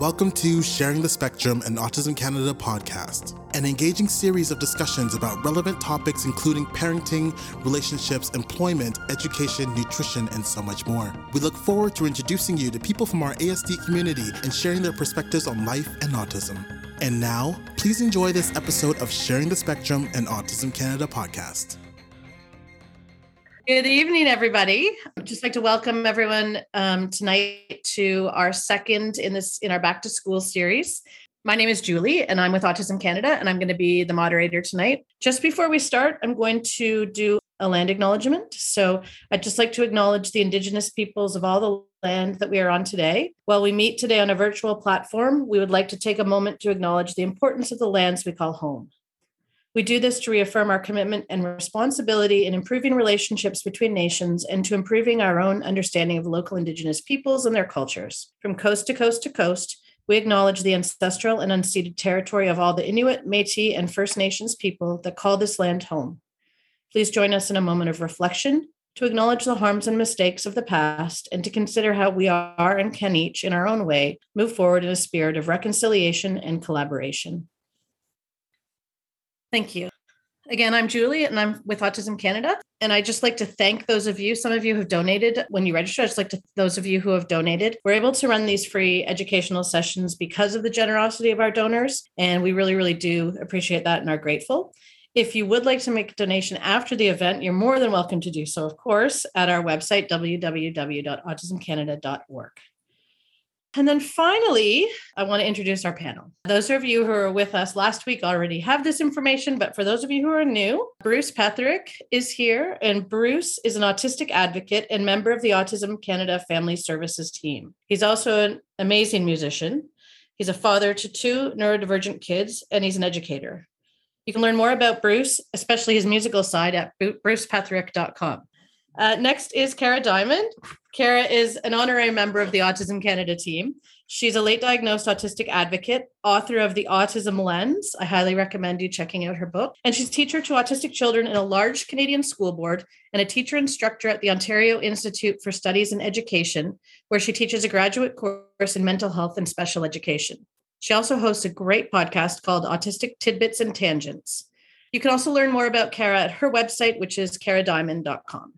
Welcome to Sharing the Spectrum and Autism Canada podcast, an engaging series of discussions about relevant topics including parenting, relationships, employment, education, nutrition, and so much more. We look forward to introducing you to people from our ASD community and sharing their perspectives on life and autism. And now, please enjoy this episode of Sharing the Spectrum and Autism Canada podcast. Good evening, everybody. I'd just like to welcome everyone um, tonight to our second in this in our back to school series. My name is Julie, and I'm with Autism Canada, and I'm going to be the moderator tonight. Just before we start, I'm going to do a land acknowledgement. So I'd just like to acknowledge the Indigenous peoples of all the land that we are on today. While we meet today on a virtual platform, we would like to take a moment to acknowledge the importance of the lands we call home. We do this to reaffirm our commitment and responsibility in improving relationships between nations and to improving our own understanding of local Indigenous peoples and their cultures. From coast to coast to coast, we acknowledge the ancestral and unceded territory of all the Inuit, Metis, and First Nations people that call this land home. Please join us in a moment of reflection to acknowledge the harms and mistakes of the past and to consider how we are and can each, in our own way, move forward in a spirit of reconciliation and collaboration. Thank you. Again, I'm Julie and I'm with Autism Canada. And I just like to thank those of you, some of you have donated when you register. I just like to those of you who have donated. We're able to run these free educational sessions because of the generosity of our donors. And we really, really do appreciate that and are grateful. If you would like to make a donation after the event, you're more than welcome to do so, of course, at our website, www.autismcanada.org. And then finally, I want to introduce our panel. Those of you who are with us last week already have this information, but for those of you who are new, Bruce Petherick is here, and Bruce is an autistic advocate and member of the Autism Canada Family Services team. He's also an amazing musician. He's a father to two neurodivergent kids, and he's an educator. You can learn more about Bruce, especially his musical side, at brucepetherick.com. Uh, next is Kara Dymond. Kara is an honorary member of the Autism Canada team. She's a late diagnosed autistic advocate, author of The Autism Lens. I highly recommend you checking out her book. And she's teacher to autistic children in a large Canadian school board and a teacher instructor at the Ontario Institute for Studies in Education, where she teaches a graduate course in mental health and special education. She also hosts a great podcast called Autistic Tidbits and Tangents. You can also learn more about Kara at her website, which is karadymond.com.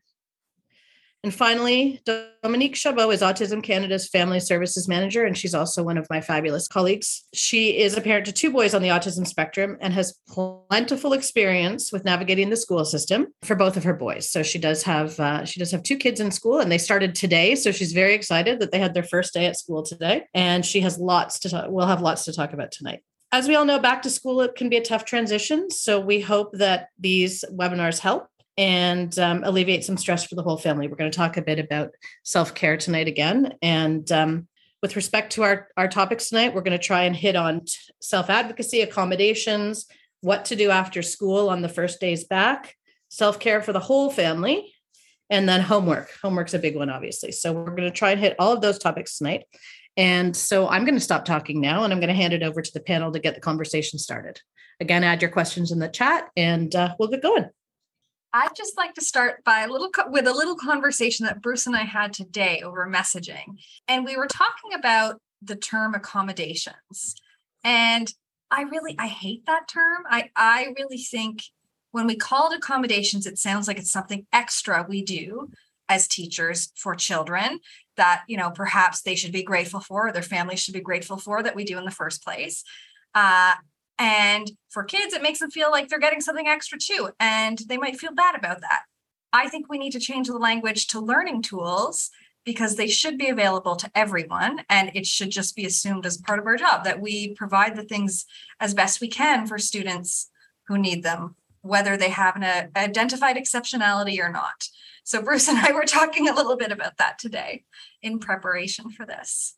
And finally, Dominique Chabot is Autism Canada's Family Services Manager, and she's also one of my fabulous colleagues. She is a parent to two boys on the autism spectrum and has plentiful experience with navigating the school system for both of her boys. So she does have uh, she does have two kids in school, and they started today. So she's very excited that they had their first day at school today, and she has lots to talk. We'll have lots to talk about tonight as we all know, back to school it can be a tough transition. So we hope that these webinars help and um, alleviate some stress for the whole family. We're going to talk a bit about self care tonight again. And um, with respect to our, our topics tonight, we're going to try and hit on self advocacy, accommodations, what to do after school on the first days back, self care for the whole family, and then homework. Homework's a big one, obviously. So we're going to try and hit all of those topics tonight. And so I'm going to stop talking now and I'm going to hand it over to the panel to get the conversation started. Again, add your questions in the chat and uh, we'll get going. I'd just like to start by a little co- with a little conversation that Bruce and I had today over messaging. And we were talking about the term accommodations. And I really I hate that term. I I really think when we call it accommodations it sounds like it's something extra we do as teachers for children that you know perhaps they should be grateful for or their families should be grateful for that we do in the first place uh, and for kids, it makes them feel like they're getting something extra too. And they might feel bad about that. I think we need to change the language to learning tools because they should be available to everyone. And it should just be assumed as part of our job that we provide the things as best we can for students who need them, whether they have an uh, identified exceptionality or not. So, Bruce and I were talking a little bit about that today in preparation for this.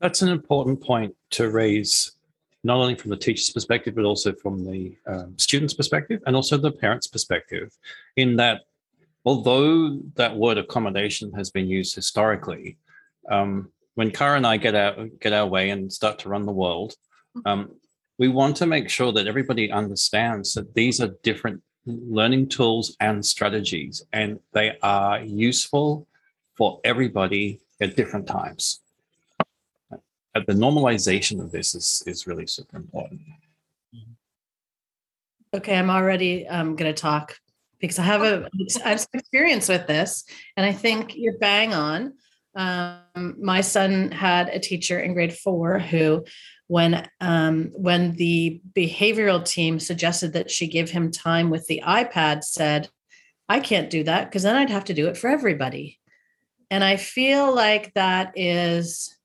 That's an important point to raise not only from the teacher's perspective, but also from the um, student's perspective and also the parent's perspective, in that although that word accommodation has been used historically, um, when Kara and I get out get our way and start to run the world, um, we want to make sure that everybody understands that these are different learning tools and strategies, and they are useful for everybody at different times. The normalization of this is is really super important. Okay, I'm already um, going to talk because I have a I have some experience with this, and I think you're bang on. Um, my son had a teacher in grade four who, when um, when the behavioral team suggested that she give him time with the iPad, said, "I can't do that because then I'd have to do it for everybody." And I feel like that is,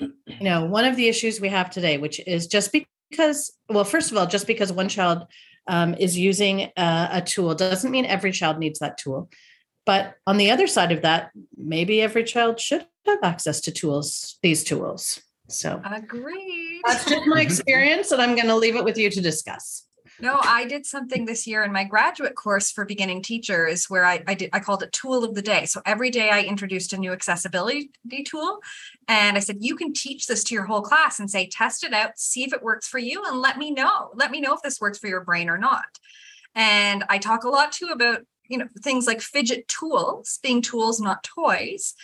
you know, one of the issues we have today, which is just because, well, first of all, just because one child um, is using a, a tool doesn't mean every child needs that tool. But on the other side of that, maybe every child should have access to tools, these tools. So agreed. That's just my experience, and I'm going to leave it with you to discuss. No, I did something this year in my graduate course for beginning teachers where I, I did I called it tool of the day. So every day I introduced a new accessibility tool and I said, you can teach this to your whole class and say, test it out, see if it works for you, and let me know. Let me know if this works for your brain or not. And I talk a lot too about, you know, things like fidget tools being tools, not toys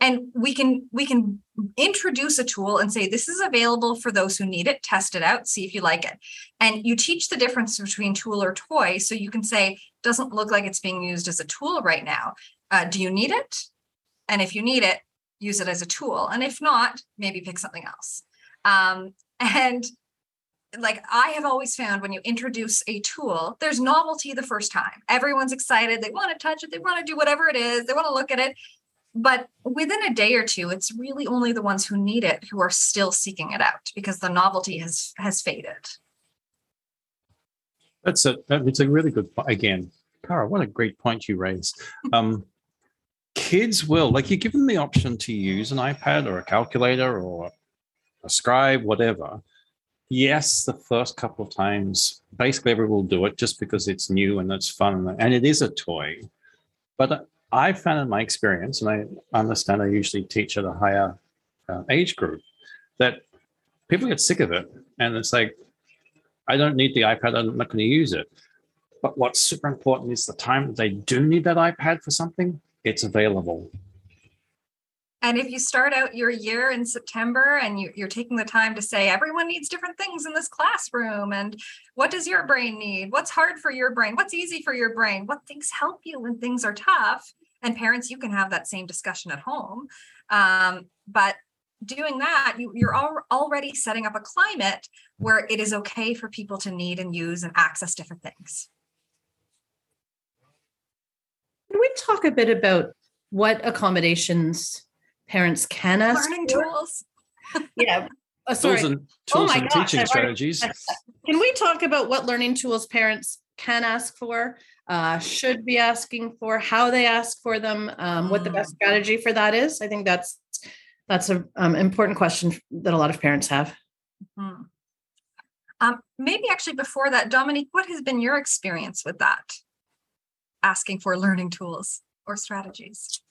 and we can we can introduce a tool and say this is available for those who need it. Test it out. See if you like it. And you teach the difference between tool or toy. So you can say doesn't look like it's being used as a tool right now. Uh, do you need it? And if you need it use it as a tool. And if not maybe pick something else. Um, and like I have always found when you introduce a tool, there's novelty the first time. Everyone's excited. They want to touch it. They want to do whatever it is. They want to look at it but within a day or two it's really only the ones who need it who are still seeking it out because the novelty has has faded. That's a it's a really good again Kara, what a great point you raised. Um, kids will like you give them the option to use an ipad or a calculator or a scribe whatever. Yes the first couple of times basically everyone will do it just because it's new and it's fun and it is a toy. But I found in my experience, and I understand I usually teach at a higher uh, age group, that people get sick of it. And it's like, I don't need the iPad, I'm not going to use it. But what's super important is the time that they do need that iPad for something, it's available. And if you start out your year in September and you, are taking the time to say, everyone needs different things in this classroom, and what does your brain need? What's hard for your brain? What's easy for your brain? What things help you when things are tough? And parents, you can have that same discussion at home. Um, but doing that, you, you're al- already setting up a climate where it is okay for people to need and use and access different things. Can we talk a bit about what accommodations? parents can ask learning for. tools. yeah. Oh, sorry. Tools and, tools oh and gosh, teaching strategies. Can we talk about what learning tools parents can ask for, uh, should be asking for, how they ask for them, um, what the best mm. strategy for that is? I think that's that's an um, important question that a lot of parents have. Mm-hmm. Um, maybe actually before that, Dominique, what has been your experience with that? Asking for learning tools or strategies?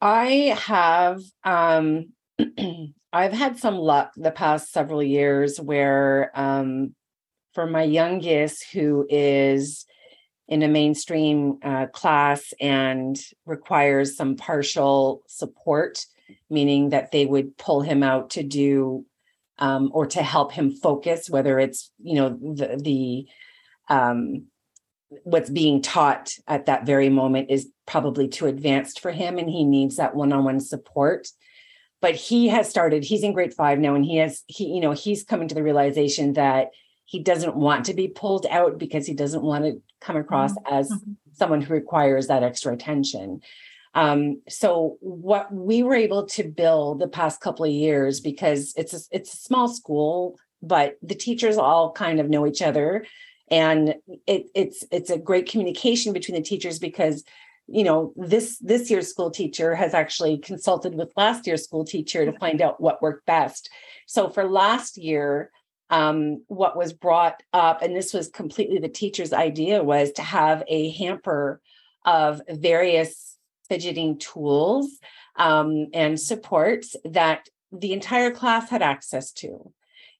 I have um I've had some luck the past several years where um for my youngest who is in a mainstream uh, class and requires some partial support, meaning that they would pull him out to do um, or to help him focus, whether it's you know the the um, what's being taught at that very moment is probably too advanced for him and he needs that one-on-one support. But he has started he's in grade 5 now and he has he you know he's coming to the realization that he doesn't want to be pulled out because he doesn't want to come across mm-hmm. as mm-hmm. someone who requires that extra attention um, so what we were able to build the past couple of years because it's a, it's a small school but the teachers all kind of know each other and it, it's it's a great communication between the teachers because you know this this year's school teacher has actually consulted with last year's school teacher to find out what worked best so for last year um, what was brought up and this was completely the teacher's idea was to have a hamper of various fidgeting tools um, and supports that the entire class had access to.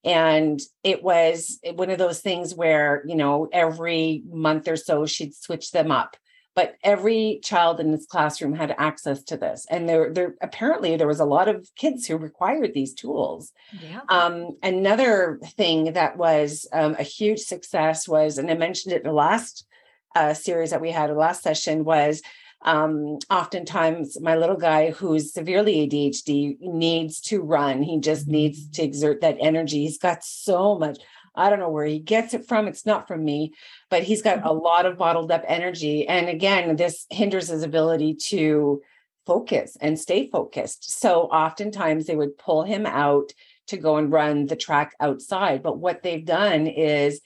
And it was one of those things where you know every month or so she'd switch them up but every child in this classroom had access to this. And there there apparently there was a lot of kids who required these tools. Yeah. um, another thing that was um, a huge success was and i mentioned it in the last uh, series that we had the last session was um, oftentimes my little guy who's severely adhd needs to run. He just needs to exert that energy. He's got so much I don't know where he gets it from. It's not from me, but he's got mm-hmm. a lot of bottled up energy. And again, this hinders his ability to focus and stay focused. So oftentimes they would pull him out to go and run the track outside. But what they've done is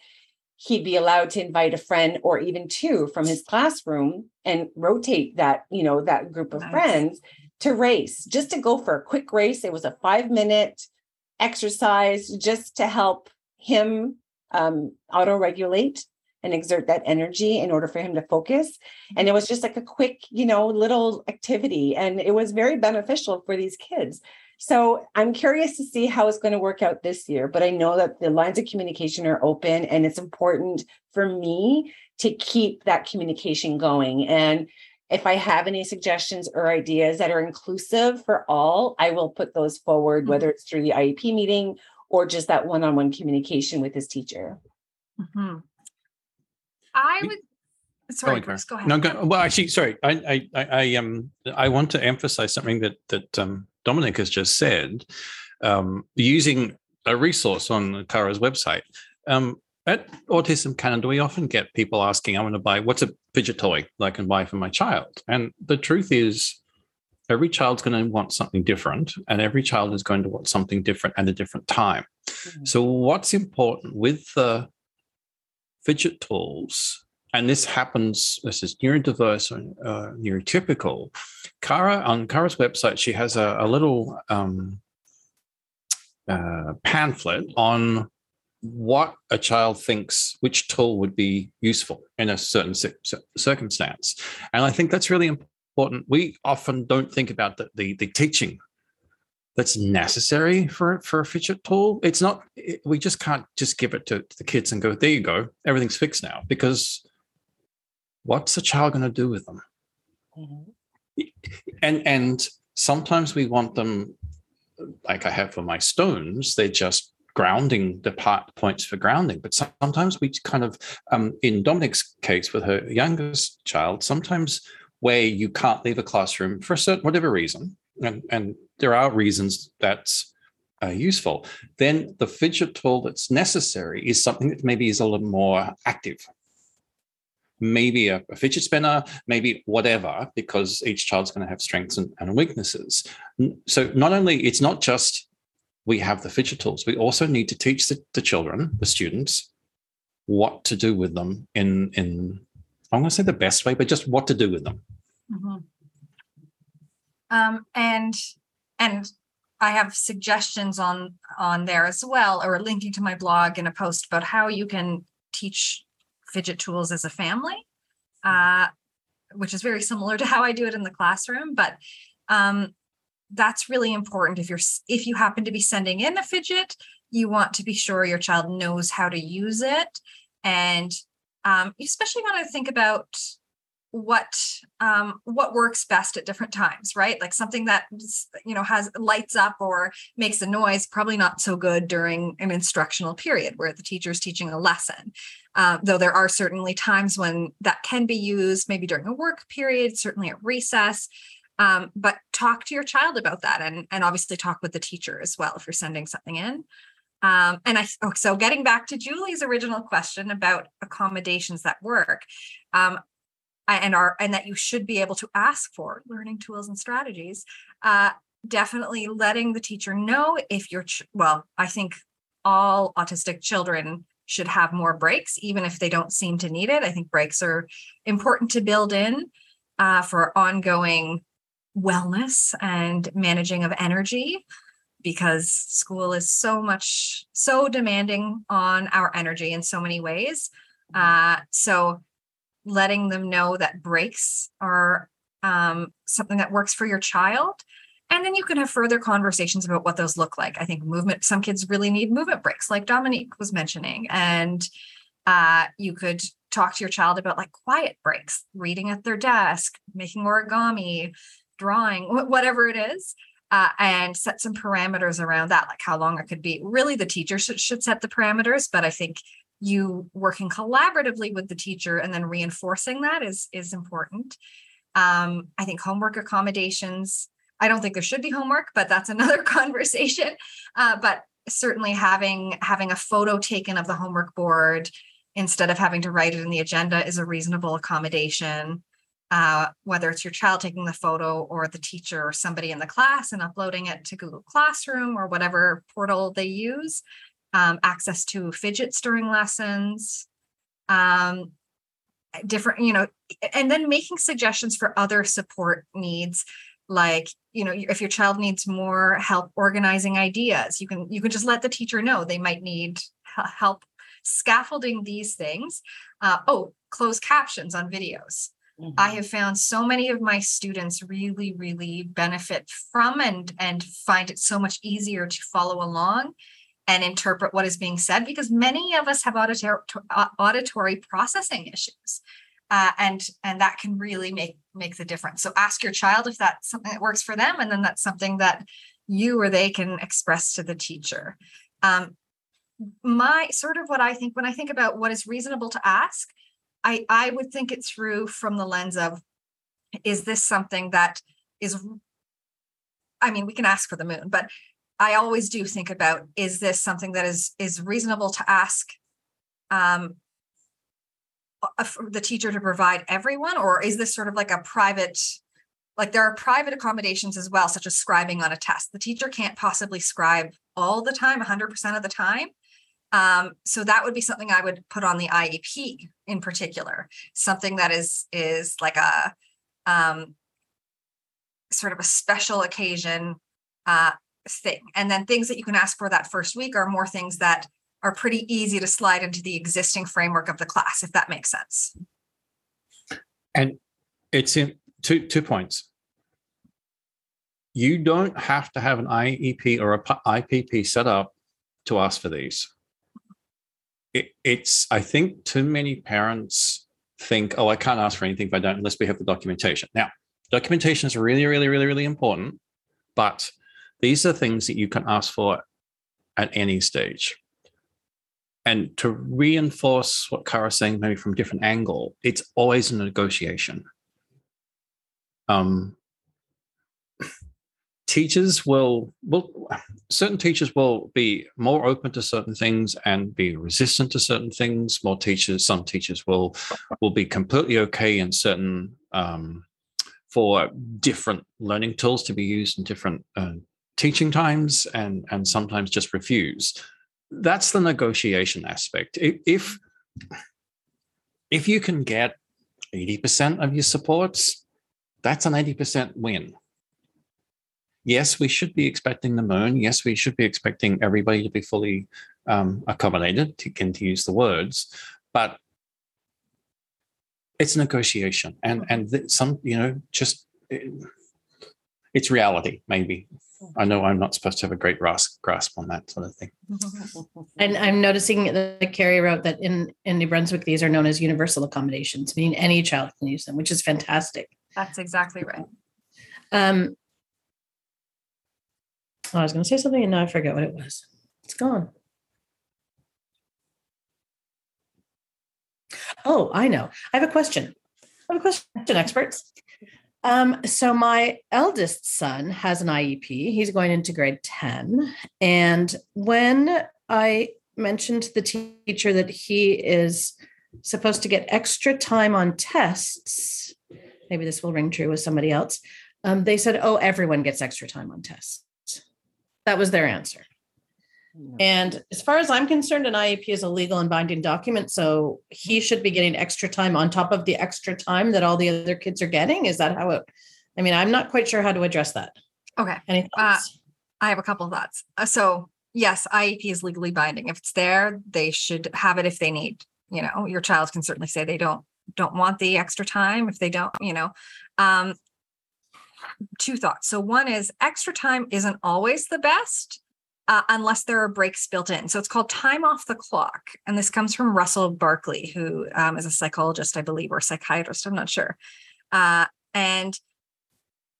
he'd be allowed to invite a friend or even two from his classroom and rotate that, you know, that group of Nice. friends to race, just to go for a quick race. It was a five minute exercise just to help him um, auto regulate and exert that energy in order for him to focus. And it was just like a quick, you know, little activity. And it was very beneficial for these kids. So I'm curious to see how it's going to work out this year. But I know that the lines of communication are open and it's important for me to keep that communication going. And if I have any suggestions or ideas that are inclusive for all, I will put those forward, Mhm. whether it's through the IEP meeting or just that one on one communication with his teacher. Mhm. I would. Sorry, on, Karen. Bruce, go ahead. No, go, well, actually, sorry. I, I, I, I, um, I want to emphasize something that that um, Dominic has just said. Um, using a resource on Kara's website. Um, at Autism Canada, we often get people asking, "I want to buy what's a fidget toy that I can buy for my child?" And the truth is, every child's going to want something different, and every child is going to want something different at a different time. So, what's important with the fidget tools, and this happens, this is neurodiverse and uh, neurotypical. Kara, on Kara's website, she has a, a little um, uh, pamphlet on what a child thinks which tool would be useful in a certain cir- cir- circumstance. And I think that's really important. We often don't think about the, the, the teaching that's necessary for for a fidget tool. It's not. It, we just can't just give it to, to the kids and go, "There you go, everything's fixed now." Because what's a child going to do with them? And and sometimes we want them, like I have for my stones. They're just grounding the part points for grounding. But sometimes we kind of, um, in Dominic's case with her youngest child, sometimes where you can't leave a classroom for a certain whatever reason, and, and there are reasons that's uh, useful, then the fidget tool that's necessary is something that maybe is a little more active. Maybe a, a fidget spinner, maybe whatever, because each child's going to have strengths and, and weaknesses. So not only it's not just we have the fidget tools, we also need to teach the, the children, the students, what to do with them in in I'm going to say the best way, but just what to do with them. Mhm. Um, and and I have suggestions on on there as well, or linking to my blog in a post about how you can teach fidget tools as a family, uh, which is very similar to how I do it in the classroom. But um, that's really important if you're if you happen to be sending in a fidget, you want to be sure your child knows how to use it, and um, you especially want to think about what um what works best at different times right? Like something that you know has lights up or makes a noise probably not so good during an instructional period where the teacher is teaching a lesson. Uh, though there are certainly times when that can be used maybe during a work period certainly at recess. Um, but talk to your child about that and and obviously talk with the teacher as well if you're sending something in um, and I oh, so getting back to Julie's original question about accommodations that work, um, and are and that you should be able to ask for learning tools and strategies. Uh, definitely letting the teacher know if you're ch- well. I think all autistic children should have more breaks, even if they don't seem to need it. I think breaks are important to build in uh, for ongoing wellness and managing of energy because school is so much so demanding on our energy in so many ways. Uh, so letting them know that breaks are um, something that works for your child. And then you can have further conversations about what those look like. I think movement some kids really need movement breaks like dominique was mentioning. And uh, you could talk to your child about like quiet breaks, reading at their desk, making origami, drawing, whatever it is. Uh, and set some parameters around that, like how long it could be. Really, the teacher should, should set the parameters, but I think you working collaboratively with the teacher and then reinforcing that is is important. Um, I think homework accommodations. I don't think there should be homework, but that's another conversation. Uh, but certainly having having a photo taken of the homework board instead of having to write it in the agenda is a reasonable accommodation uh, whether it's your child taking the photo or the teacher or somebody in the class and uploading it to Google Classroom or whatever portal they use, um, access to fidgets during lessons, um, different, you know, and then making suggestions for other support needs like you know if your child needs more help organizing ideas you can you can just let the teacher know they might need help scaffolding these things. Uh, oh closed captions on videos Mm-hmm. I have found so many of my students really, really benefit from and and find it so much easier to follow along and interpret what is being said because many of us have auditory, auditory processing issues. Uh, and and that can really make make the difference. So ask your child if that's something that works for them, and then that's something that you or they can express to the teacher. Um, my sort of what I think when I think about what is reasonable to ask I, I would think it through from the lens of is this something that is I mean, we can ask for the moon, but I always do think about is this something that is is reasonable to ask um, the teacher to provide everyone, or is this sort of like a private, like there are private accommodations as well, such as scribing on a test. The teacher can't possibly scribe all the time, 100% of the time. Um, so that would be something I would put on the IEP in particular, something that is is like a um, sort of a special occasion uh, thing. And then things that you can ask for that first week are more things that are pretty easy to slide into the existing framework of the class, if that makes sense. And it's in two two points. You don't have to have an IEP or a IPP set up to ask for these it, it's I think too many parents think, oh, I can't ask for anything if I don't unless we have the documentation. Now, documentation is really, really, really, really important, but these are things that you can ask for at any stage. And to reinforce what Kara's saying, maybe from a different angle, it's always a negotiation. Um, teachers will will certain teachers will be more open to certain things and be resistant to certain things. More teachers some teachers will will be completely okay in certain um, for different learning tools to be used in different uh, teaching times and and sometimes just refuse. That's the negotiation aspect. If if you can get 80% of your supports that's an 80% win yes, we should be expecting the moon. Yes, we should be expecting everybody to be fully um, accommodated, to, to use the words, but it's negotiation, and and th- some you know just it, it's reality. Maybe I know I'm not supposed to have a great grasp, grasp on that sort of thing. And I'm noticing that Carrie wrote that in in New Brunswick these are known as universal accommodations, meaning any child can use them, which is fantastic. That's exactly right. Um, I was going to say something and now I forget what it was. It's gone. Oh, I know. I have a question. I have a question, experts. Um, so my eldest son has an IEP. He's going into grade 10. And when I mentioned to the teacher that he is supposed to get extra time on tests, maybe this will ring true with somebody else. Um, they said, oh, everyone gets extra time on tests. That was their answer. And as far as I'm concerned, an IEP is a legal and binding document. So he should be getting extra time on top of the extra time that all the other kids are getting. Is that how it? I mean, I'm not quite sure how to address that. Okay. Any uh, thoughts? Uh, I have a couple of thoughts. Uh, so, yes, IEP is legally binding. If it's there, they should have it if they need. You know, your child can certainly say they don't don't want the extra time if they don't. You know, um, two thoughts. So one is extra time isn't always the best. uh, unless there are breaks built in. So it's called time off the clock. And this comes from Russell Barkley, who um, is a psychologist, I believe, or psychiatrist, I'm not sure. Uh, and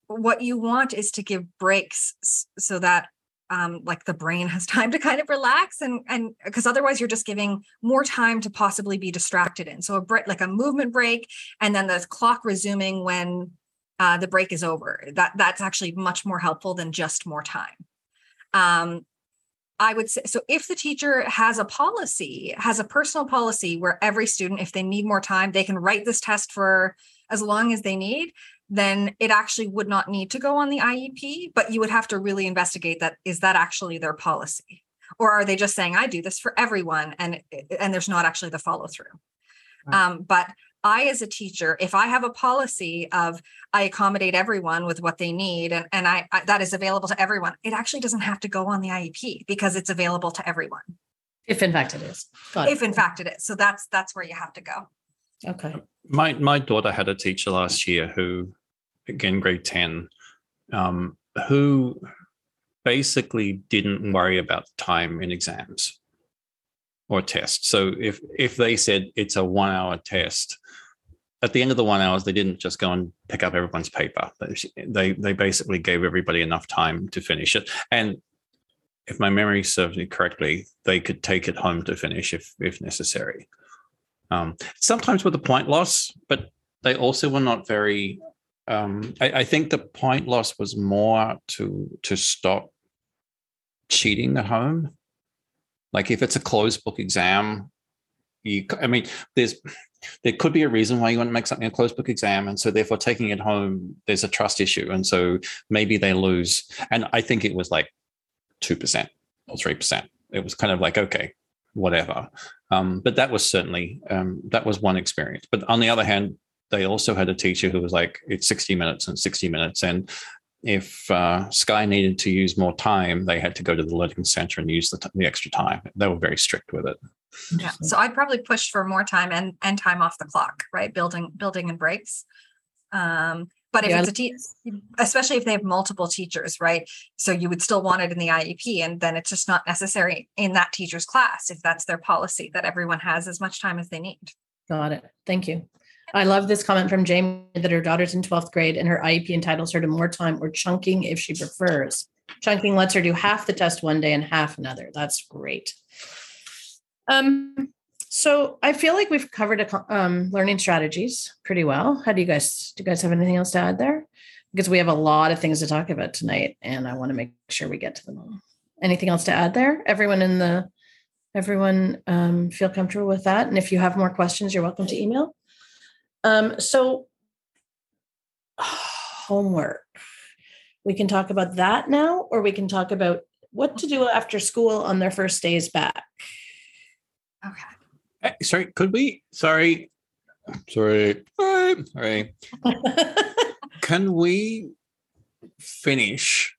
what you want is to give breaks so that um, like the brain has time to kind of relax and and because otherwise you're just giving more time to possibly be distracted in so a break like a movement break and then the clock resuming when uh, the break is over that that's actually much more helpful than just more time um, I would say so if the teacher has a policy, has a personal policy where every student, if they need more time, they can write this test for as long as they need, then it actually would not need to go on the IEP, but you would have to really investigate that is that actually their policy? Or are they just saying I do this for everyone and and there's not actually the follow through? Right. Um, but I, as a teacher, if I have a policy of I accommodate everyone with what they need and, and I, I that is available to everyone, it actually doesn't have to go on the IEP because it's available to everyone. If in fact it is. Got if it. in fact it is. So that's that's where you have to go. Okay. My my daughter had a teacher last year who, again, grade 10, um, who basically didn't worry about time in exams or tests. So if if they said it's a one hour test, at the end of the one hours, they didn't just go and pick up everyone's paper. They they basically gave everybody enough time to finish it. And if my memory serves me correctly, they could take it home to finish if if necessary. Um, sometimes with a point loss, but they also were not very. Um, I, I think the point loss was more to to stop cheating at home. Like if it's a closed book exam, you. I mean, there's there could be a reason why you want to make something a closed book exam and so therefore taking it home there's a trust issue and so maybe they lose and i think it was like 2% or 3% it was kind of like okay whatever um, but that was certainly um, that was one experience but on the other hand they also had a teacher who was like it's 60 minutes and 60 minutes and if uh, Sky needed to use more time, they had to go to the learning center and use the, t- the extra time. They were very strict with it. Yeah. So I'd probably push for more time and and time off the clock, right? Building building and breaks. Um, but if yeah. it's a te- especially if they have multiple teachers, right? So you would still want it in the IEP, and then it's just not necessary in that teacher's class if that's their policy that everyone has as much time as they need. Got it. Thank you. I love this comment from Jamie that her daughter's in 12th grade and her IEP entitles her to more time or chunking if she prefers. Chunking lets her do half the test one day and half another. That's great. Um, so I feel like we've covered a, um, learning strategies pretty well. How do you guys do? You guys have anything else to add there? Because we have a lot of things to talk about tonight, and I want to make sure we get to them all. Anything else to add there? Everyone in the everyone um, feel comfortable with that? And if you have more questions, you're welcome to email. Um, so, homework. We can talk about that now, or we can talk about what to do after school on their first days back. Okay. sorry, could we? Sorry. Sorry. Sorry. can we finish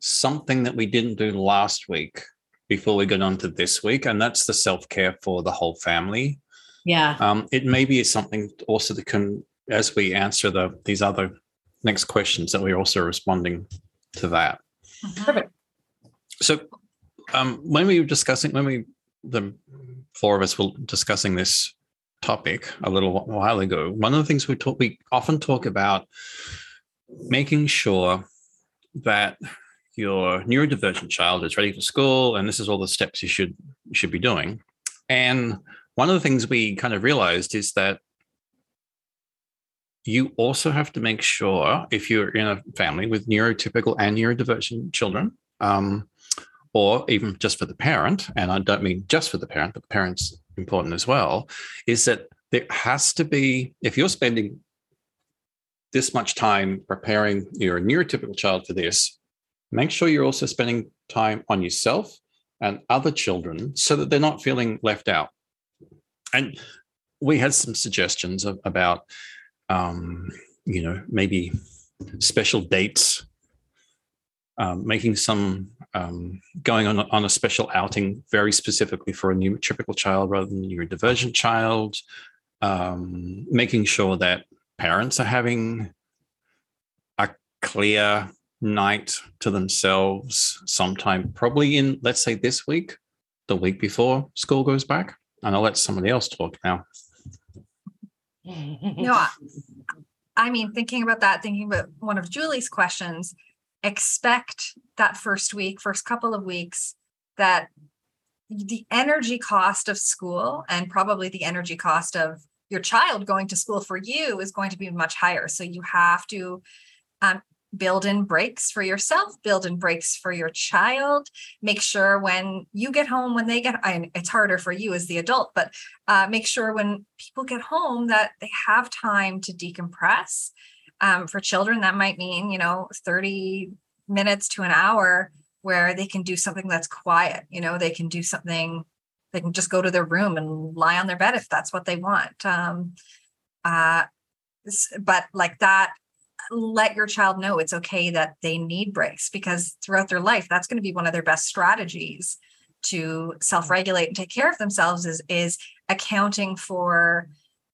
something that we didn't do last week before we get on to this week? And that's the self care for the whole family. Yeah. Um, it maybe is something also that can, as we answer the these other next questions, that we're also responding to that. Mm-hmm. Perfect. So, um, when we were discussing, when we the four of us were discussing this topic a little while ago, one of the things we talk, we often talk about making sure that your neurodivergent child is ready for school, and this is all the steps you should should be doing. And one of the things we kind of realized is that you also have to make sure if you're in a family with neurotypical and neurodivergent children, um, or even just for the parent, and I don't mean just for the parent, but the parent's important as well, is that there has to be, if you're spending this much time preparing your neurotypical child for this, make sure you're also spending time on yourself and other children so that they're not feeling left out. And we had some suggestions of, about, um, you know, maybe special dates, um, making some um, going on on a special outing very specifically for a neurotypical child rather than a neurodivergent child, um, making sure that parents are having a clear night to themselves sometime, probably in, let's say, this week, the week before school goes back. And I'll let somebody else talk now. No, I mean, thinking about that, thinking about one of Julie's questions, expect that first week, first couple of weeks, that the energy cost of school and probably the energy cost of your child going to school for you is going to be much higher. So you have to um, build in breaks for yourself, build in breaks for your child. Make sure when you get home, when they get, I, it's harder for you as the adult, but uh, make sure when people get home that they have time to decompress. Um, for children, that might mean, you know, 30 minutes to an hour where they can do something that's quiet. You know, they can do something, they can just go to their room and lie on their bed if that's what they want. Um, uh, but like that let your child know it's okay that they need breaks because throughout their life that's going to be one of their best strategies to self-regulate and take care of themselves is is accounting for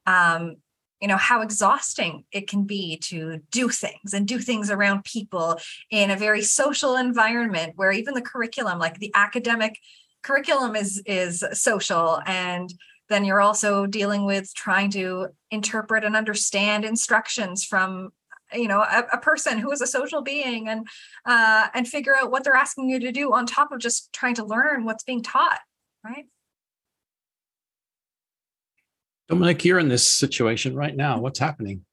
um you know how exhausting it can be to do things and do things around people in a very social environment where even the curriculum like the academic curriculum is is social. And then you're also dealing with trying to interpret and understand instructions from you know a, a, person who is a social being and uh, and figure out what they're asking you to do on top of just trying to learn what's being taught right dominic you're in this situation right now what's happening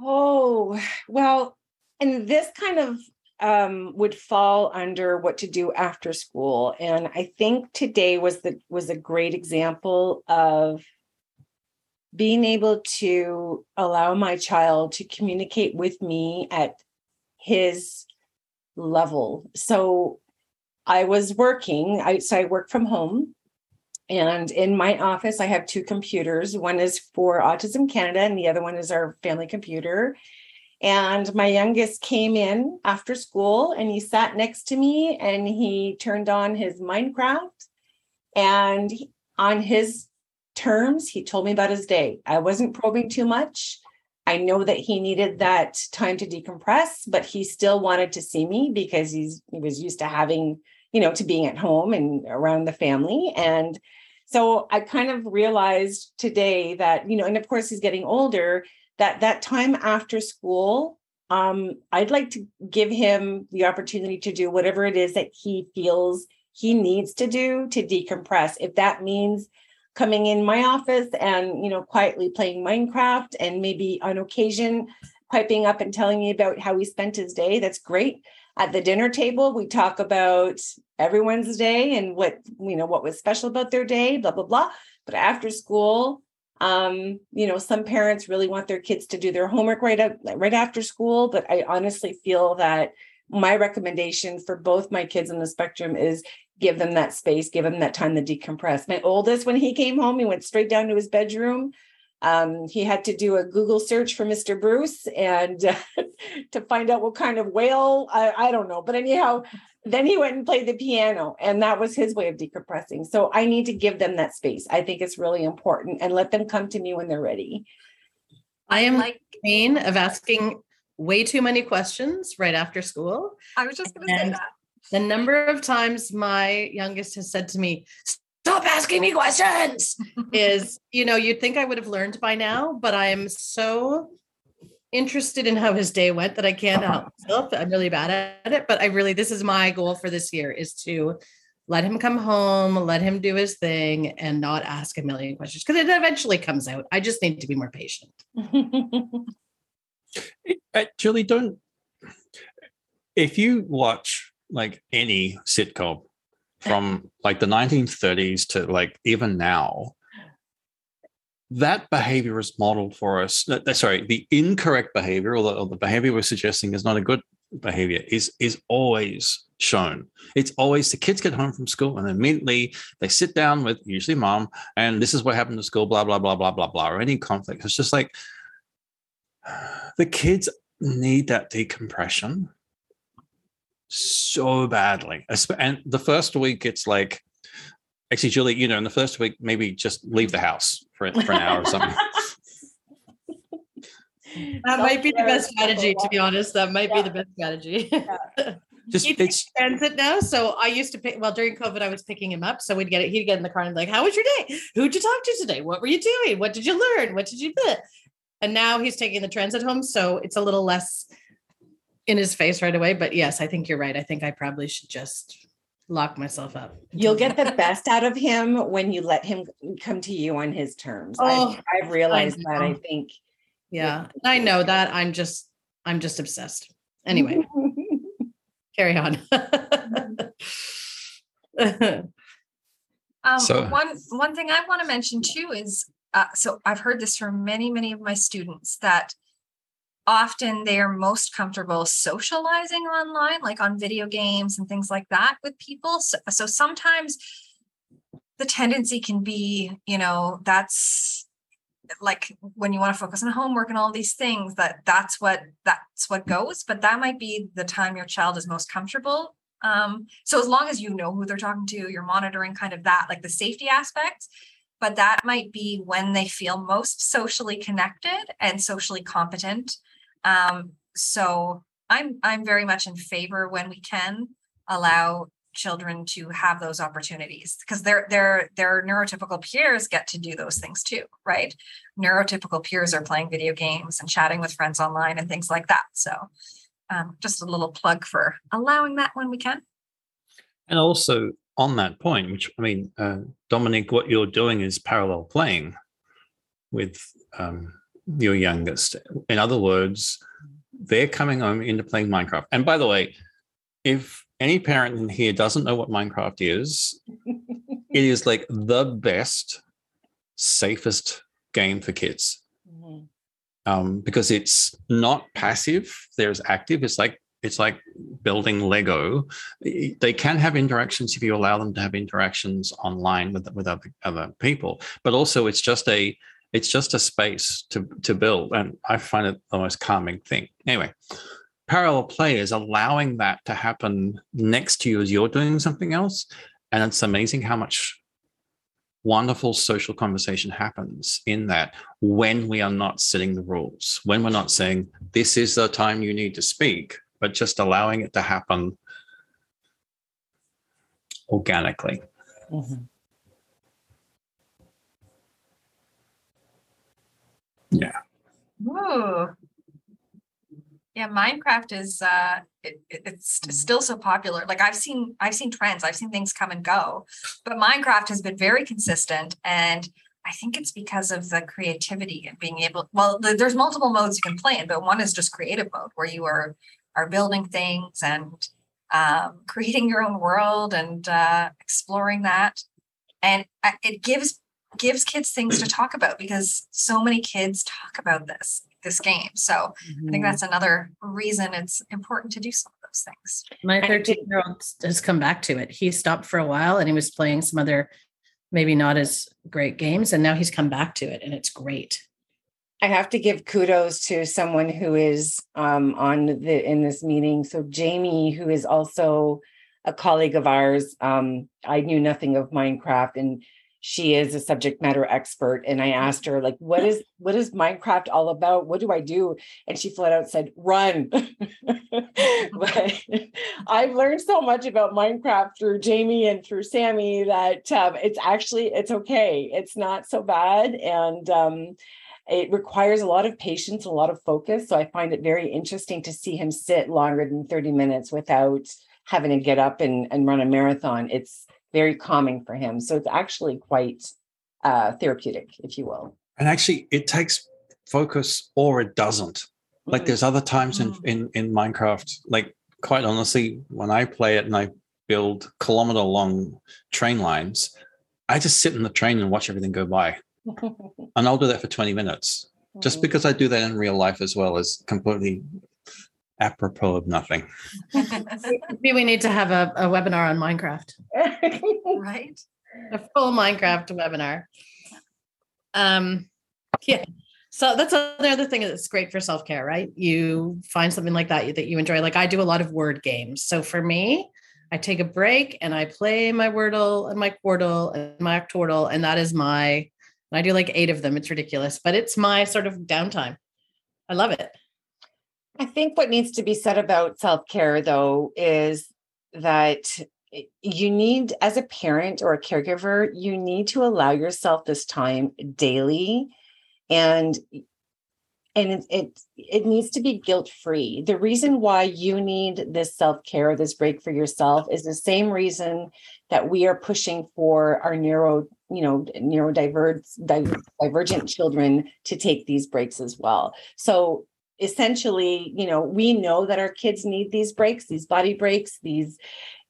oh well and this kind of um, would fall under what to do after school and i think today was the was a great example of being able to allow my child to communicate with me at his level. So I was working, I so I work from home. And in my office, I have two computers. One is for Autism Canada, and the other one is our family computer. And my youngest came in after school and he sat next to me and he turned on his Minecraft. And on his terms. He told me about his day. I wasn't probing too much. I know that he needed that time to decompress, but he still wanted to see me because he's he was used to having, you know, to being at home and around the family. And so I kind of realized today that, you know, and of course he's getting older, that that time after school, um, I'd like to give him the opportunity to do whatever it is that he feels he needs to do to decompress. If that means coming in my office and you know quietly playing minecraft and maybe on occasion piping up and telling me about how he spent his day that's great at the dinner table we talk about everyone's day and what you know what was special about their day blah blah blah but after school um you know some parents really want their kids to do their homework right up right after school but i honestly feel that my recommendation for both my kids on the spectrum is give them that space, give them that time to decompress. My oldest, when he came home, he went straight down to his bedroom. Um, he had to do a Google search for Mr. Bruce and uh, to find out what kind of whale, I, I don't know. But anyhow, then he went and played the piano, and that was his way of decompressing. So I need to give them that space. I think it's really important and let them come to me when they're ready. I am like pain of asking way too many questions right after school. I was just going to say that the number of times my youngest has said to me, Stop asking me questions is, you know, you'd think I would have learned by now, but I am so interested in how his day went that I can't help myself. I'm really bad at it, but I really, this is my goal for this year is to let him come home, let him do his thing and not ask a million questions because it eventually comes out. I just need to be more patient. uh, Julie, don't, if you watch like any sitcom from like the 1930s to like even now that behavior is modeled for us sorry the incorrect behavior or the, or the behavior we're suggesting is not a good behavior is is always shown it's always the kids get home from school and immediately they sit down with usually mom and this is what happened to school blah blah blah blah blah blah or any conflict it's just like the kids need that decompression so badly. And the first week, it's like, actually, Julie, you know, in the first week, maybe just leave the house for, for an hour or something. That might be the best strategy, to be honest. That might yeah. be the best strategy. Yeah. Just he it's transit now. So I used to pick well during COVID, I was picking him up. So we'd get it, he'd get in the car and be like, How was your day? Who'd you talk to today? What were you doing? What did you learn? What did you do? And now he's taking the transit home. So it's a little less in his face right away. But yes, I think you're right. I think I probably should just lock myself up. You'll get the best out of him when you let him come to you on his terms. Oh, I've, I've realized I that. I think. Yeah, I know that. I'm just, I'm just obsessed. Anyway, carry on. um, so, one one thing I want to mention too is, uh, so I've heard this from many many of my students that often they are most comfortable socializing online, like on video games and things like that with people. So, so sometimes the tendency can be, you know, that's like when you want to focus on homework and all these things that that's what that's what goes but that might be the time your child is most comfortable um, so as long as you know who they're talking to you're monitoring kind of that like the safety aspects but that might be when they feel most socially connected and socially competent um, so I'm I'm very much in favor when we can allow children to have those opportunities because their their their neurotypical peers get to do those things too, right? Neurotypical peers are playing video games and chatting with friends online and things like that. So um, just a little plug for allowing that when we can. And also on that point, which I mean, uh, Dominique, what you're doing is parallel playing with um, your youngest. In other words, they're coming home into playing Minecraft. And by the way, if any parent in here doesn't know what Minecraft is, it is like the best, safest game for kids. Mm-hmm. Um, because it's not passive, there's active. It's like it's like building Lego. They can have interactions if you allow them to have interactions online with with other, other people, but also it's just a it's just a space to to build and i find it the most calming thing anyway parallel play is allowing that to happen next to you as you're doing something else and it's amazing how much wonderful social conversation happens in that when we are not setting the rules when we're not saying this is the time you need to speak but just allowing it to happen organically mm-hmm. Yeah. Ooh. Yeah, Minecraft is uh it, it's still so popular. Like I've seen I've seen trends, I've seen things come and go, but Minecraft has been very consistent and I think it's because of the creativity and being able well there's multiple modes you can play in, but one is just creative mode where you are are building things and um, creating your own world and uh, exploring that. And uh, it gives gives kids things to talk about because so many kids talk about this this game. So mm-hmm. I think mm-hmm. that's another reason it's important to do some of those things. My 13 year old has come back to it. He stopped for a while and he was playing some other maybe not as great games and now he's come back to it and it's great. I have to give kudos to someone who is um, on the in this meeting. So Jamie, who is also a colleague of ours, um, I knew nothing of Minecraft, and she is a subject matter expert and i asked her like what is what is minecraft all about? What do i do? And she flat out said run. But i've learned so much about minecraft through jamie and through sammy that um, it's actually it's okay. It's not so bad and um, it requires a lot of patience a lot of focus so i find it very interesting to see him sit longer than 30 minutes without having to get up and, and run a marathon. It's very calming for him. So it's actually quite uh, therapeutic, if you will. And actually, it takes focus or it doesn't. Like mm. there's other times in, mm. in in Minecraft, like quite honestly, when I play it and I build kilometer long train lines, I just sit in the train and watch everything go by. and I'll do that for 20 minutes. Just mm. because I do that in real life as well is completely apropos of nothing. Maybe we need to have a, a webinar on Minecraft. right. A full Minecraft webinar. Um, yeah. So that's another thing that's great for self care, right? You find something like that that you enjoy. Like I do a lot of word games. So for me, I take a break and I play my Wordle and my Quordle and my Octordle, and that is my. I do like eight of them. It's ridiculous, but it's my sort of downtime I love it. I think what needs to be said about self care, though, is that you need, as a parent or a caregiver, you need to allow yourself this time daily, and and it it, it needs to be guilt free. The reason why you need this self care, this break for yourself, is the same reason that we are pushing for our neuro you know neurodivergent divergent children to take these breaks as well so essentially you know we know that our kids need these breaks these body breaks these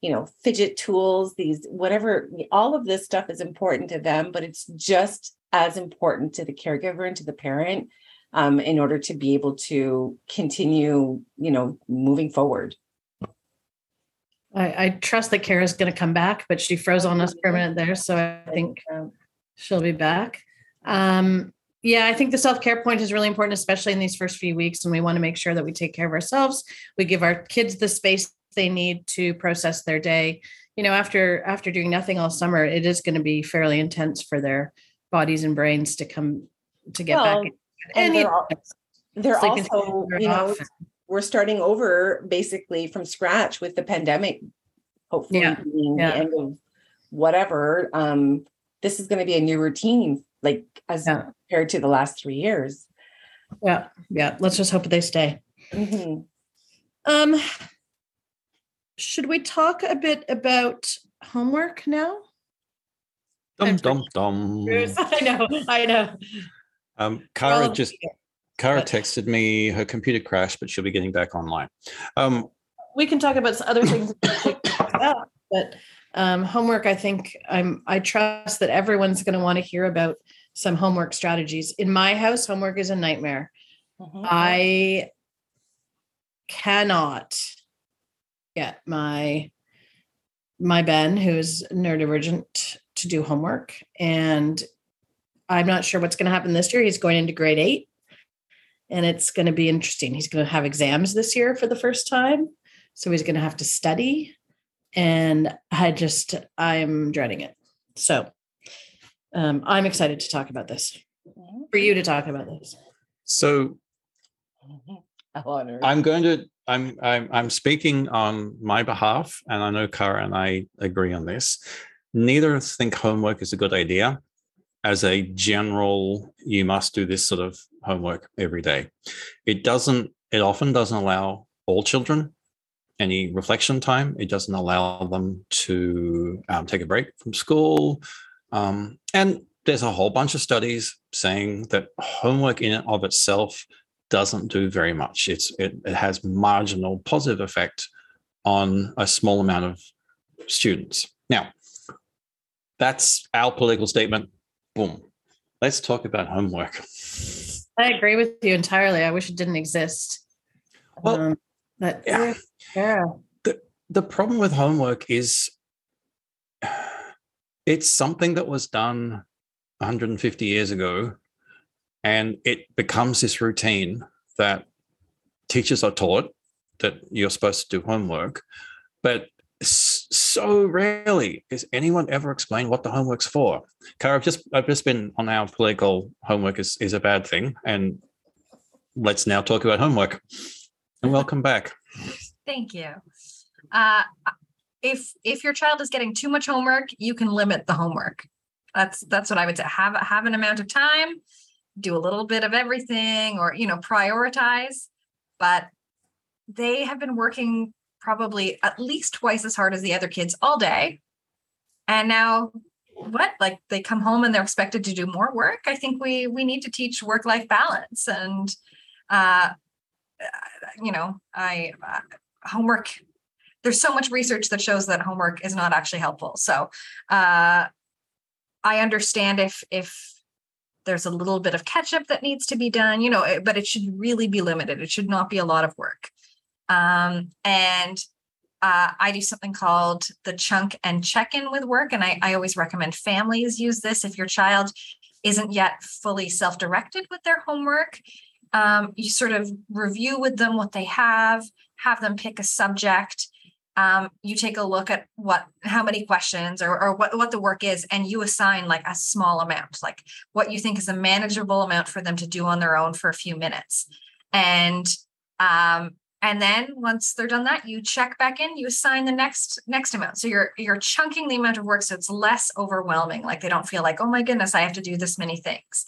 you know fidget tools these whatever all of this stuff is important to them but it's just as important to the caregiver and to the parent um, in order to be able to continue you know moving forward. I, I trust that Kara's going to come back, but she froze on us for a minute there, so I think she'll be back. Um, yeah, I think the self care point is really important, especially in these first few weeks. And we want to make sure that we take care of ourselves. We give our kids the space they need to process their day. You know, after after doing nothing all summer, it is going to be fairly intense for their bodies and brains to come to get well, back. And, and they're, all, they're also, you know, we're starting over basically from scratch with the pandemic. Hopefully, yeah. being yeah. the end of whatever. Um, this is going to be a new routine like as yeah. Compared to the last three years. Yeah, yeah. Let's just hope they stay. Mm-hmm. Um, should we talk a bit about homework now? Dum dum dum. I know, I know. Um, Kara well, just Kara texted me her computer crashed, but she'll be getting back online. Um, we can talk about other things, but um, homework. I think I'm. I trust that everyone's going to want to hear about some homework strategies. In my house, homework is a nightmare. Mm-hmm. I cannot get my my Ben, who's neurodivergent, to do homework, and I'm not sure what's going to happen this year. He's going into grade eight, and it's going to be interesting. He's going to have exams this year for the first time, so he's going to have to study, and I just I'm dreading it. So um, I'm excited to talk about this. For you to talk about this. So I'm going to I'm I'm I'm speaking on my behalf, and I know Kara and I agree on this. Neither think homework is a good idea. As a general, you must do this sort of homework every day. It doesn't. It often doesn't allow all children any reflection time. It doesn't allow them to um, take a break from school. Um, and there's a whole bunch of studies saying that homework in and of itself doesn't do very much. It's it, it has marginal positive effect on a small amount of students. Now, that's our political statement. Boom. Let's talk about homework. I agree with you entirely. I wish it didn't exist. Well, um, but yeah. yeah. The, the problem with homework is it's something that was done 150 years ago and it becomes this routine that teachers are taught that you're supposed to do homework but so rarely is anyone ever explained what the homework's for. Kara, i've just i've just been on our political homework is, is a bad thing and let's now talk about homework. And welcome back. Thank you. Uh, if if your child is getting too much homework, you can limit the homework. That's that's what I would say. Have have an amount of time, do a little bit of everything, or you know, prioritize. But they have been working probably at least twice as hard as the other kids all day. And now what? Like they come home and they're expected to do more work. I think we we need to teach work-life balance and uh you know, I uh, homework there's so much research that shows that homework is not actually helpful. So uh, I understand if if there's a little bit of catch up that needs to be done, you know, but it should really be limited. It should not be a lot of work. Um, and uh, I do something called the chunk and check in with work. And I, I always recommend families use this if your child isn't yet fully self directed with their homework. Um, you sort of review with them what they have, have them pick a subject, um, you take a look at what how many questions or, or what, what the work is and you assign like a small amount like what you think is a manageable amount for them to do on their own for a few minutes. And um, and then once they're done that you check back in you assign the next next amount. So you're you're chunking the amount of work so it's less overwhelming like they don't feel like oh my goodness i have to do this many things.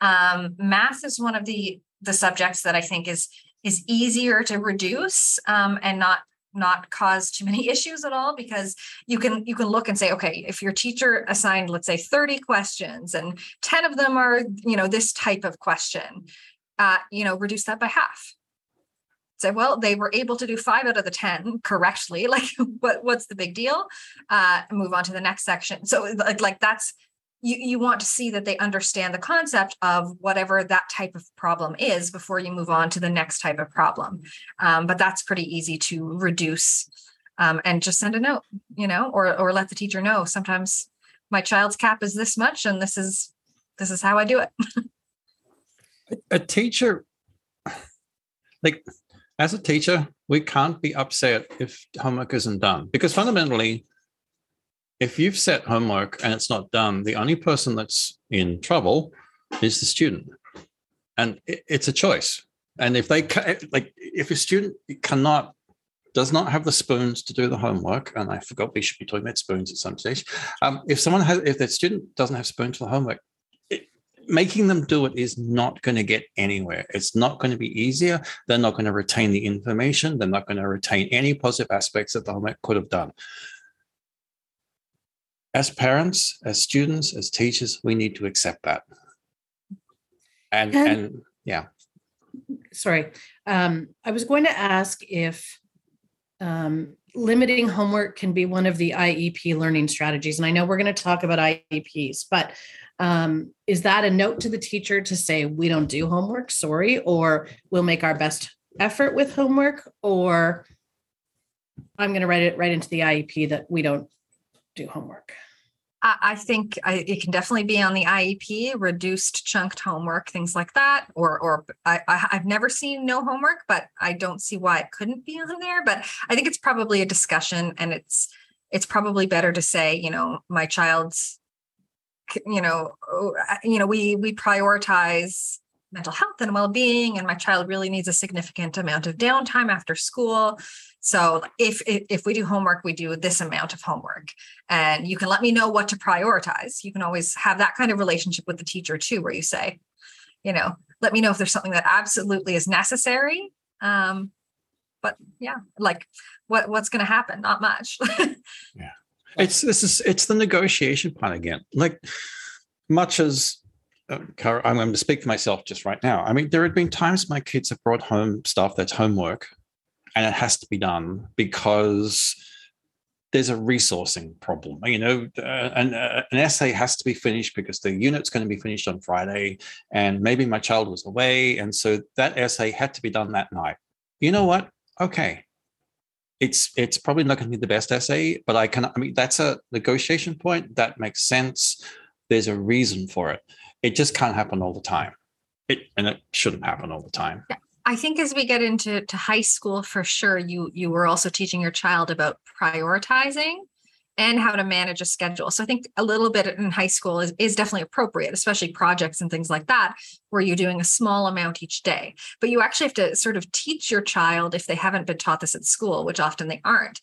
Um, math is one of the the subjects that i think is is easier to reduce um, and not not cause too many issues at all because you can you can look and say okay if your teacher assigned let's say 30 questions and 10 of them are you know this type of question uh, you know reduce that by half. Say well they were able to do five out of the 10 correctly like what what's the big deal? Uh move on to the next section. So like, like that's you, you want to see that they understand the concept of whatever that type of problem is before you move on to the next type of problem. Um, but that's pretty easy to reduce um, and just send a note, you know, or or let the teacher know. Sometimes my child's cap is this much, and this is this is how I do it. a teacher, like as a teacher, we can't be upset if homework isn't done because fundamentally if you've set homework and it's not done, the only person that's in trouble is the student. And it's a choice. And if they like, if a student cannot, does not have the spoons to do the homework, and I forgot we should be talking about spoons at some stage. Um, if someone has, if that student doesn't have spoons for the homework, making them do it is not going to get anywhere. It's not going to be easier. They're not going to retain the information. They're not going to retain any positive aspects that the homework could have done as parents, as students, as teachers, we need to accept that. And and, and yeah. Sorry, um, I was going to ask if um, limiting homework can be one of the IEP learning strategies, and I know we're going to talk about IEPs, but um, is that a note to the teacher to say we don't do homework? Sorry, or we'll make our best effort with homework, or I'm going to write it right into the IEP that we don't do homework. I think I, it can definitely be on the IEP, reduced chunked homework, things like that. Or, or I, have never seen no homework, but I don't see why it couldn't be on there. But I think it's probably a discussion, and it's it's probably better to say, you know, my child's, you know, oh, you know, we we prioritize mental health and well-being, and my child really needs a significant amount of downtime after school so if, if, we do homework, we do this amount of homework, and you can let me know what to prioritize. You can always have that kind of relationship with the teacher too, where you say, you know, let me know if there's something that absolutely is necessary. Um, but yeah, like what what's going to happen? Not much. yeah, it's this is it's the negotiation part again. Like much as uh, I'm going to speak for myself just right now. I mean, there have been times my kids have brought home stuff that's homework and it has to be done because there's a resourcing problem. You know, uh, an, uh, an essay has to be finished because the unit's going to be finished on Friday, and maybe my child was away, and so that essay had to be done that night. You know what? Okay, it's it's probably not going to be the best essay, but I can. I mean, that's a negotiation point that makes sense. There's a reason for it. It just can't happen all the time. It and it shouldn't happen all the time. I think as we get into to high school, for sure, you you were also teaching your child about prioritizing and how to manage a schedule. So I think a little bit in high school is, is definitely appropriate, especially projects and things like that, where you're doing a small amount each day. But you actually have to sort of teach your child if they haven't been taught this at school, which often they aren't,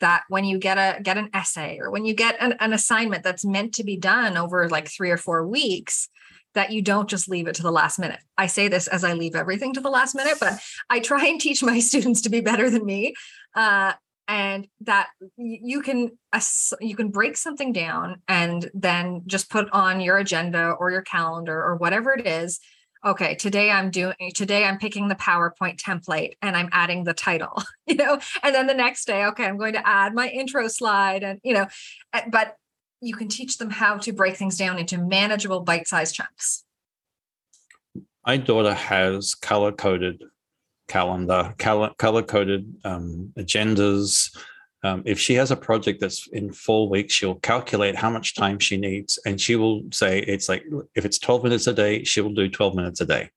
that when you get a get an essay or when you get an, an assignment that's meant to be done over like three or four weeks, that you don't just leave it to the last minute. I say this as I leave everything to the last minute, but I try and teach my students to be better than me. Uh, and that you can you can break something down and then just put on your agenda or your calendar or whatever it is okay today i'm doing today i'm picking the powerpoint template and i'm adding the title you know and then the next day okay i'm going to add my intro slide and you know eh, but you can teach them how to break things down into manageable bite-sized chunks. My daughter has color-coded calendar, color-coded um, agendas. Um, if she has a project that's in four weeks, she'll calculate how much time she needs, and she will say it's like if it's twelve minutes a day, she will do twelve minutes a day.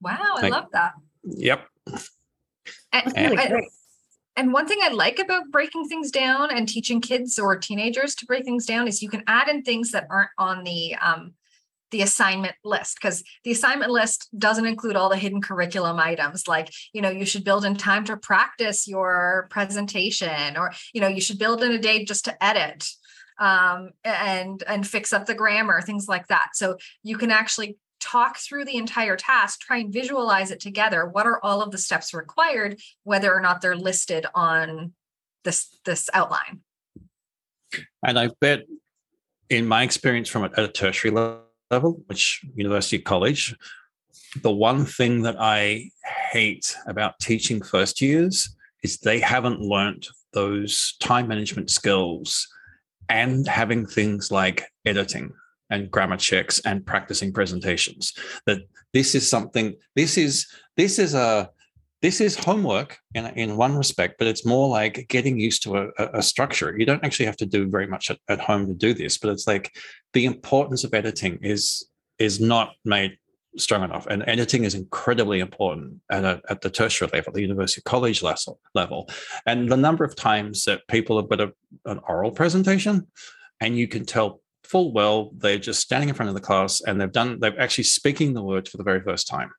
Wow, I like, love that. Yep. And, and, and one thing I like about breaking things down and teaching kids or teenagers to break things down is you can add in things that aren't on the um, the assignment list because the assignment list doesn't include all the hidden curriculum items like you know you should build in time to practice your presentation or you know you should build in a day just to edit um, and and fix up the grammar things like that. So you can actually talk through the entire task try and visualize it together. What are all of the steps required whether or not they're listed on this this outline? And i bet in my experience from at a tertiary level which university college the one thing that i hate about teaching first years is they haven't learned those time management skills and having things like editing and grammar checks and practicing presentations that this is something this is this is a this is homework in, in one respect but it's more like getting used to a, a structure you don't actually have to do very much at, at home to do this but it's like the importance of editing is is not made strong enough. And editing is incredibly important at, a, at the tertiary level, the university college level. And the number of times that people have got a, an oral presentation and you can tell full well they're just standing in front of the class and they've done, they're actually speaking the words for the very first time.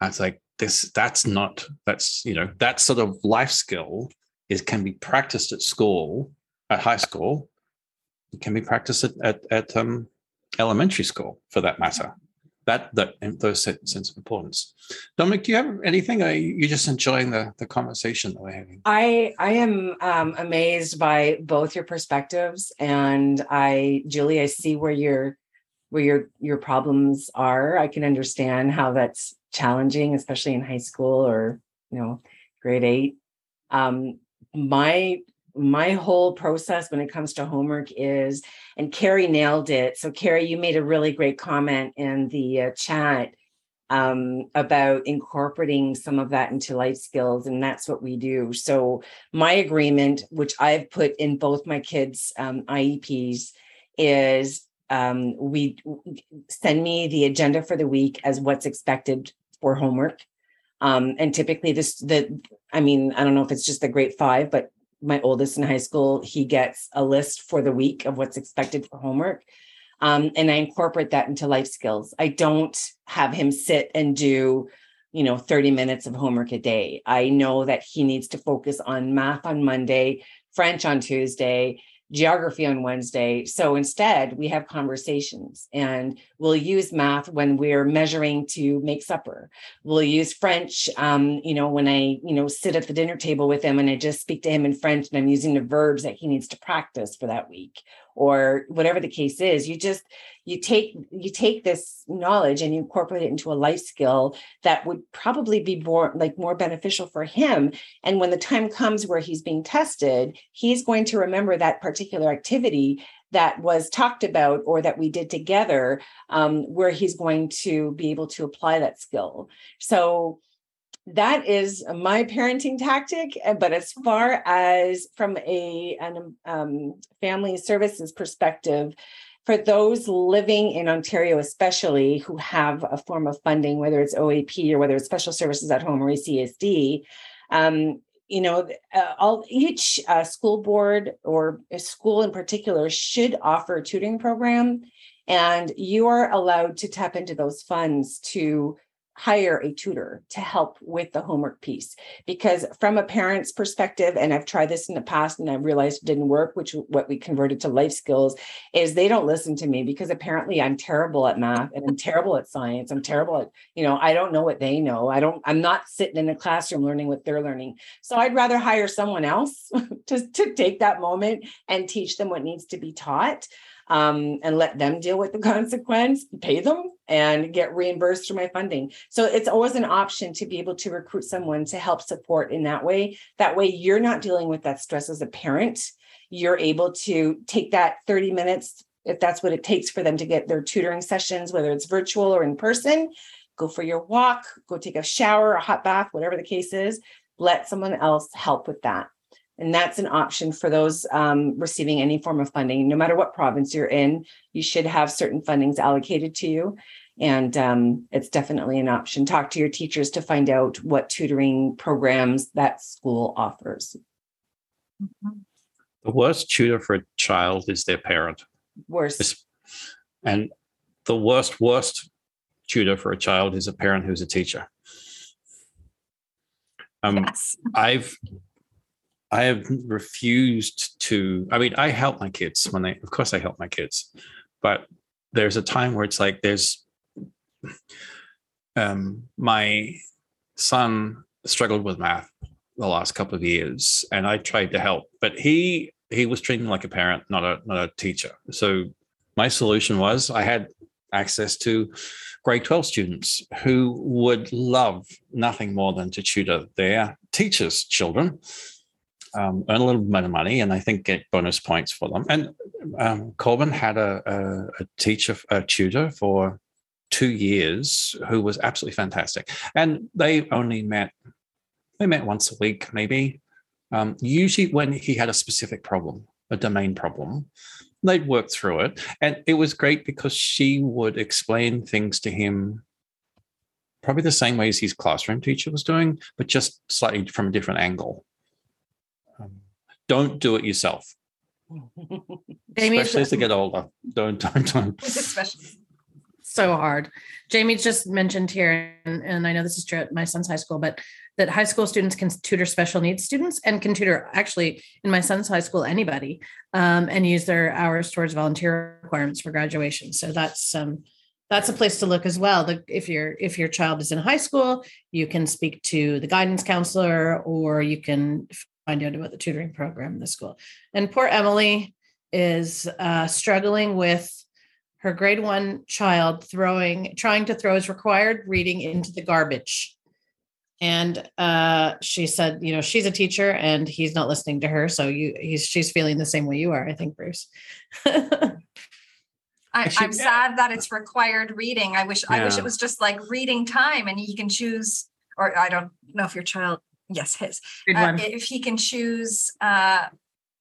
And it's like, this, that's not, that's, you know, that sort of life skill is can be practiced at school, at high school. It can be practiced at, at, at um, elementary school for that matter that that those sense of importance. Dominique, do you have anything? Are you just enjoying the the conversation that we're having? I I am um, amazed by both your perspectives, and I, Julie, I see where your where your your problems are. I can understand how that's challenging, especially in high school or you know grade eight. Um, my my whole process when it comes to homework is, and Carrie nailed it. So, Carrie, you made a really great comment in the uh, chat um, about incorporating some of that into life skills, and that's what we do. So, my agreement, which I've put in both my kids' um, IEPs, is um, we send me the agenda for the week as what's expected for homework. Um, and typically this the i mean i don't know if it's just the grade five but my oldest in high school, he gets a list for the week of what's expected for homework. Um, and I incorporate that into life skills. I don't have him sit and do, you know, 30 minutes of homework a day. I know that he needs to focus on math on Monday, French on Tuesday, geography on Wednesday. So instead, we have conversations and we'll use math when we're measuring to make supper. We'll use French, um, you know, when I, you know, sit at the dinner table with him and I just speak to him in French and I'm using the verbs that he needs to practice for that week or whatever the case is. You just, you take you take this knowledge and you incorporate it into a life skill that would probably be more like more beneficial for him and when the time comes where he's being tested he's going to remember that particular activity that was talked about or that we did together um, where he's going to be able to apply that skill so that is my parenting tactic eh, but as far as from a an um, family services perspective for those living in Ontario, especially who have a form of funding, whether it's OAP or whether it's special services at home or ACSD, um, you know, uh, all each uh, school board or a school in particular should offer a tutoring program, and you are allowed to tap into those funds to hire a tutor to help with the homework piece. Because from a parent's perspective and i've tried this in the past and i realized it didn't work which what we converted to life skills is they don't listen to me because apparently i'm terrible at math and i'm terrible at science. I'm terrible at you know i don't know what they know. I don't i'm not sitting in a classroom learning what they're learning. So i'd rather hire someone else to, to take that moment and teach them what needs to be taught um, and let them deal with the consequence, pay them and get reimbursed through my funding. So it's always an option to be able to recruit someone to help support in that way. That way, you're not dealing with that stress as a parent. You're able to take that 30 minutes, if that's what it takes for them to get their tutoring sessions, whether it's virtual or in person. Go for your walk, go take a shower, a hot bath, whatever the case is. Let someone else help with that. And that's an option for those um, receiving any form of funding. No matter what province you're in, you should have certain fundings allocated to you. And um, it's definitely an option. Talk to your teachers to find out what tutoring programs that school offers. Mm-hmm. The worst tutor for a child is their parent. Worst. And the worst, worst tutor for a child is a parent who's a teacher. Um, yes. I've I have refused to. I mean, I help my kids when they, of course, I help my kids, but there's a time where it's like there's um, my son struggled with math the last couple of years, and I tried to help, but he he was treating like a parent, not a not a teacher. So my solution was I had access to grade 12 students who would love nothing more than to tutor their teachers' children, um, earn a little bit of money, and I think get bonus points for them. And um, Corbin had a, a, a teacher, a tutor for two years who was absolutely fantastic. And they only met, they met once a week, maybe. Um, usually when he had a specific problem, a domain problem, they'd work through it. And it was great because she would explain things to him probably the same way as his classroom teacher was doing, but just slightly from a different angle. Don't do it yourself. Jamie, Especially as they get older. Don't, don't, don't. Especially. so hard. Jamie just mentioned here, and, and I know this is true at my son's high school, but that high school students can tutor special needs students and can tutor actually in my son's high school anybody um, and use their hours towards volunteer requirements for graduation. So that's um, that's a place to look as well. The, if your if your child is in high school, you can speak to the guidance counselor, or you can find out about the tutoring program in the school. And poor Emily is uh, struggling with her grade one child throwing trying to throw his required reading into the garbage and uh, she said you know she's a teacher and he's not listening to her so you he's she's feeling the same way you are i think bruce I, I'm sad that it's required reading. I wish I wish it was just like reading time and he can choose, or I don't know if your child, yes, his, uh, if he can choose uh,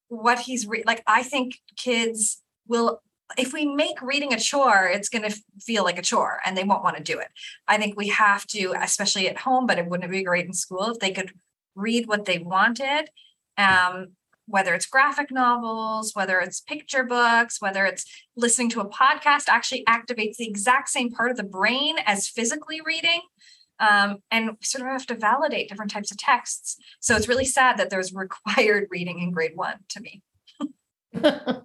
what he's re- like. I think kids will, if we make reading a chore, it's going to feel like a chore and they won't want to do it. I think we have to, especially at home, but it wouldn't be great in school if they could read what they wanted. Um, whether it's graphic novels, whether it's picture books, whether it's listening to a podcast, actually activates the exact same part of the brain as physically reading. Um, and sort of have to validate different types of texts. So it's really sad that there's required reading in grade one to me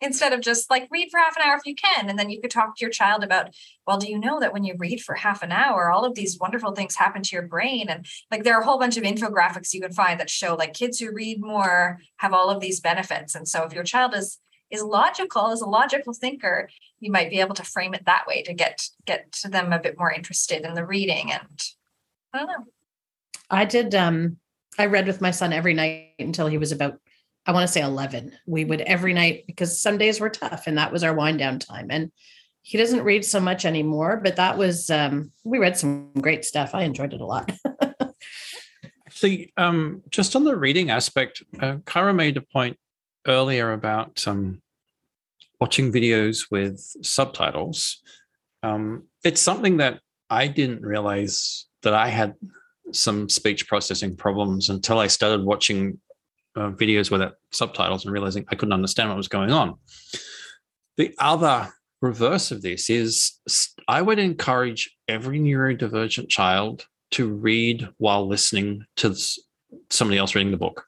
instead of just like read for half an hour if you can. And then you could talk to your child about, well, do you know that when you read for half an hour, all of these wonderful things happen to your brain? And like there are a whole bunch of infographics you can find that show like kids who read more have all of these benefits. And so if your child is is logical, is a logical thinker, you might be able to frame it that way to get get to them a bit more interested in the reading. And I don't know. I did um I read with my son every night until he was about I want to say 11. We would every night because some days were tough and that was our wind down time and he doesn't read so much anymore but that was um we read some great stuff. I enjoyed it a lot. Actually, um, just on the reading aspect, uh, Kara made a point earlier about um, watching videos with subtitles. Um, it's something that I didn't realize that I had some speech processing problems until I started watching uh, videos without subtitles and realizing I couldn't understand what was going on. The other reverse of this is I would encourage every neurodivergent child to read while listening to somebody else reading the book.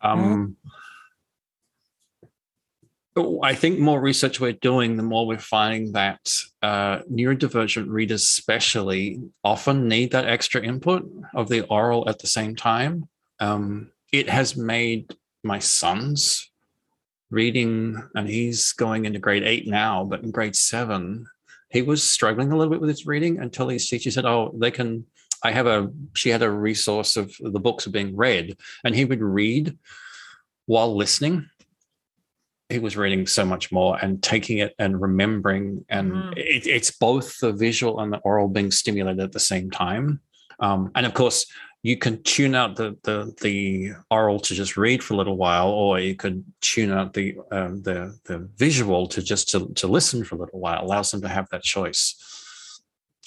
Um, oh, I think more research we're doing, the more we're finding that uh, neurodivergent readers, especially, often need that extra input of the oral at the same time. Um, it has made my son's reading, and he's going into grade eight now, but in grade seven, he was struggling a little bit with his reading until his teacher said, "Oh, they can." I have a. She had a resource of the books being read, and he would read while listening. He was reading so much more and taking it and remembering, and Mhm. it, it's both the visual and the oral being stimulated at the same time. Um, and of course, you can tune out the, the the oral to just read for a little while, or you could tune out the um, the the visual to just to, to listen for a little while. Allows them to have that choice.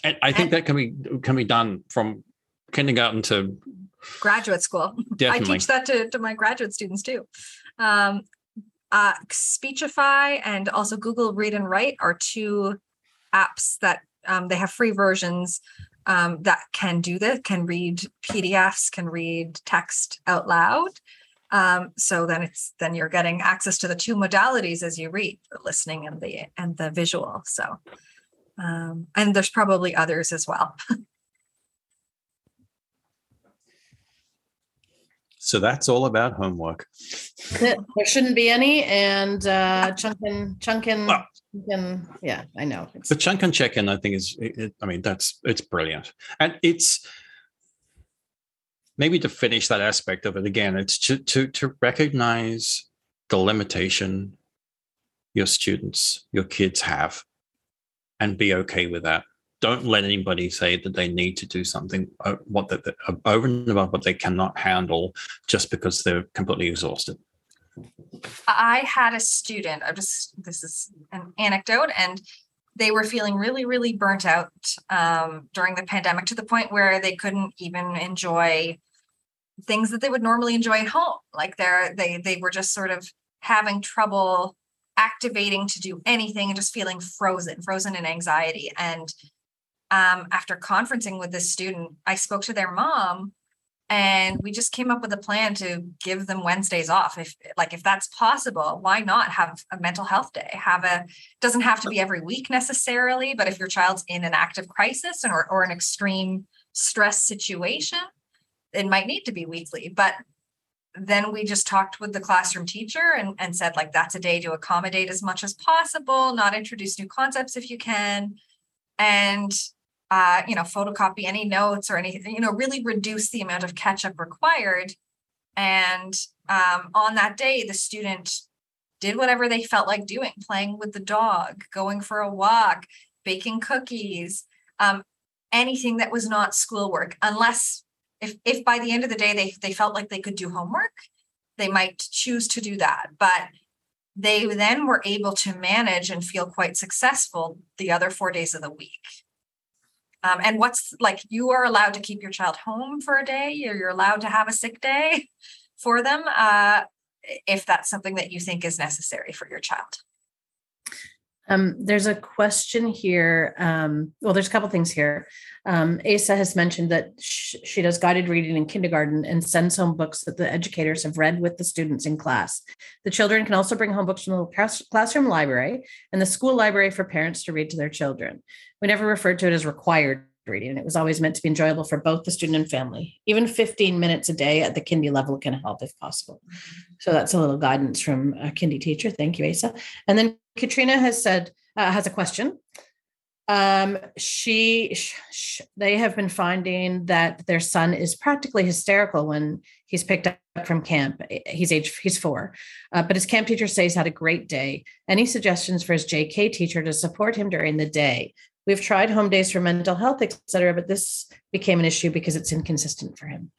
And I think And- that can be can be done from kindergarten to Graduate school. definitely. I teach that to, to my graduate students too. Um, uh, Speechify and also Google Read and Write are two apps that um, they have free versions um, that can do this, can read PDFs, can read text out loud. Um, so then it's then you're getting access to the two modalities as you read, the listening and the and the visual. So um, and there's probably others as well. So that's all about homework. There shouldn't be any, and uh, chunkin, chunkin, Well- chunkin. Yeah, I know. It's, The chunk and check in, I think, is. It, it- I mean, that's it's brilliant, and it's maybe to finish that aspect of it again. It's to to to recognize the limitation your students, your kids have, and be okay with that. Don't let anybody say that they need to do something uh, what that uh, over and above what they cannot handle just because they're completely exhausted. I had a student, I just, this is an anecdote, and they were feeling really, really burnt out um, during the pandemic to the point where they couldn't even enjoy things that they would normally enjoy at home. Like they're, they, they were just sort of having trouble activating to do anything and just feeling frozen, frozen in anxiety. And um, after conferencing with this student, I spoke to their mom and we just came up with a plan to give them wednesdays off. If like if that's possible why not have a mental health day? Have a doesn't have to be every week necessarily but if your child's in an active crisis or, or an extreme stress situation it might need to be weekly. But then we just talked with the classroom teacher and, and said like that's a day to accommodate as much as possible not introduce new concepts if you can and uh, you know, photocopy any notes or anything, you know, really reduce the amount of catch up required. And um, on that day, the student did whatever they felt like doing, playing with the dog, going for a walk, baking cookies, um, anything that was not schoolwork, unless if if by the end of the day they they felt like they could do homework, they might choose to do that. But they then were able to manage and feel quite successful the other four days of the week. Um, and what's like you are allowed to keep your child home for a day, or you're allowed to have a sick day for them uh, if that's something that you think is necessary for your child. Um, there's a question here. Um, well, there's a couple things here. Um, Asa has mentioned that sh- she does guided reading in kindergarten and sends home books that the educators have read with the students in class. The children can also bring home books from the class- classroom library and the school library for parents to read to their children. We never referred to it as required reading. It was always meant to be enjoyable for both the student and family. Even 15 minutes a day at the kindy level can help if possible. So that's a little guidance from a kindy teacher. Thank you, Asa. And then Katrina has said, uh, has a question. Um, she, sh- sh- they have been finding that their son is practically hysterical when he's picked up from camp. He's age, he's four, uh, but his camp teacher says he's had a great day. Any suggestions for his JK teacher to support him during the day? We've tried home days for mental health, et cetera, but this became an issue because it's inconsistent for him.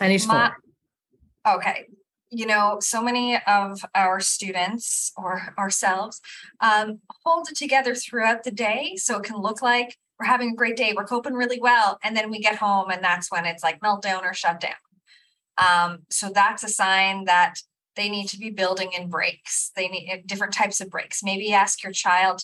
And he's My- four. Okay. You know, so many of our students or ourselves um, hold it together throughout the day. So it can look like we're having a great day, we're coping really well. And then we get home, and that's when it's like meltdown or shutdown. Um, so that's a sign that they need to be building in breaks. They need uh, different types of breaks. Maybe ask your child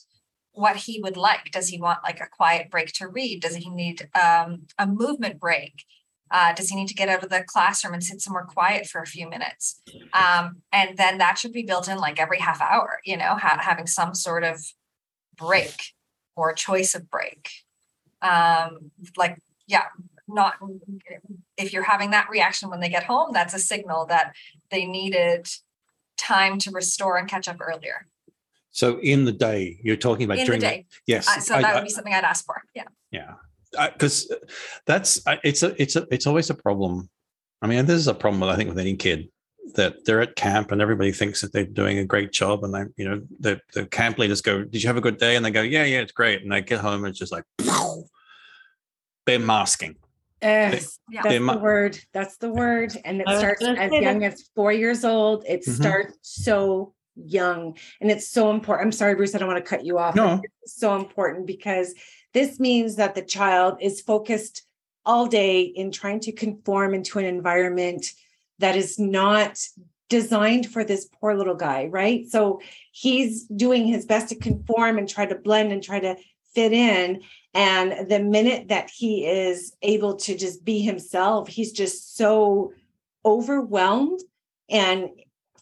what he would like. Does he want like a quiet break to read? Does he need um, a movement break? Uh, does he need to get out of the classroom and sit somewhere quiet for a few minutes? Um, and then that should be built in like every half hour, you know, ha- having some sort of break or choice of break. Um, like, yeah, not if you're having that reaction when they get home, that's a signal that they needed time to restore and catch up earlier So in the day, you're talking about in the during day. yes. Uh, so I- that would be something I'd ask for. Yeah. yeah because that's it's a it's a it's always a problem i mean this is a problem with i think with any kid that they're at camp and everybody thinks that they're doing a great job and they you know the, the camp leaders go did you have a good day and they go yeah yeah it's great and they get home and it's just like they're masking Yes, Yeah. that's They mu- the word. That's the word. And it starts as young that. as four years old. It Mhm. starts so young. And it's so important. I'm sorry, Bruce, I don't want to cut you off. No. It's so important because this means that the child is focused all day in trying to conform into an environment that is not designed for this poor little guy, right? So he's doing his best to conform and try to blend and try to fit in. And the minute that he is able to just be himself, he's just so overwhelmed and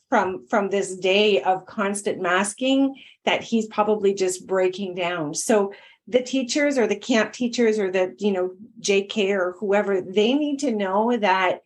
from from this day of constant masking that he's probably just breaking down so the teachers or the camp teachers or the you know jk or whoever they need to know that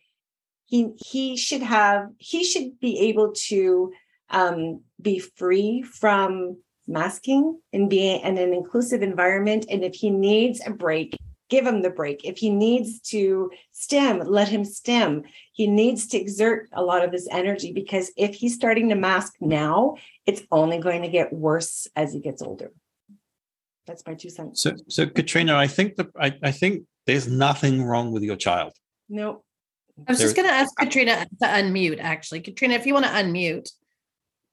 he he should have he should be able to um, be free from masking and be in an inclusive environment. And if he needs a break give him the break. If he needs to stim let him stim. He needs to exert a lot of his energy because if he's starting to mask now it's only going to get worse as he gets older that's my two cents so so katrina i think that I, I think there's nothing wrong with your child no I was just going to ask Katrina to unmute, actually. Katrina, if you want to unmute,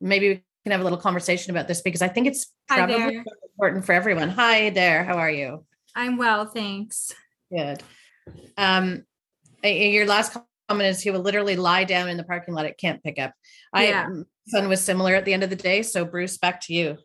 maybe we can have a little conversation about this because I think it's probably important for everyone. Hi there. How are you? I'm well, thanks. Good. Um, your last comment is he will literally lie down in the parking lot at camp pickup. Yeah. I son was similar at the end of the day. So Bruce, back to you.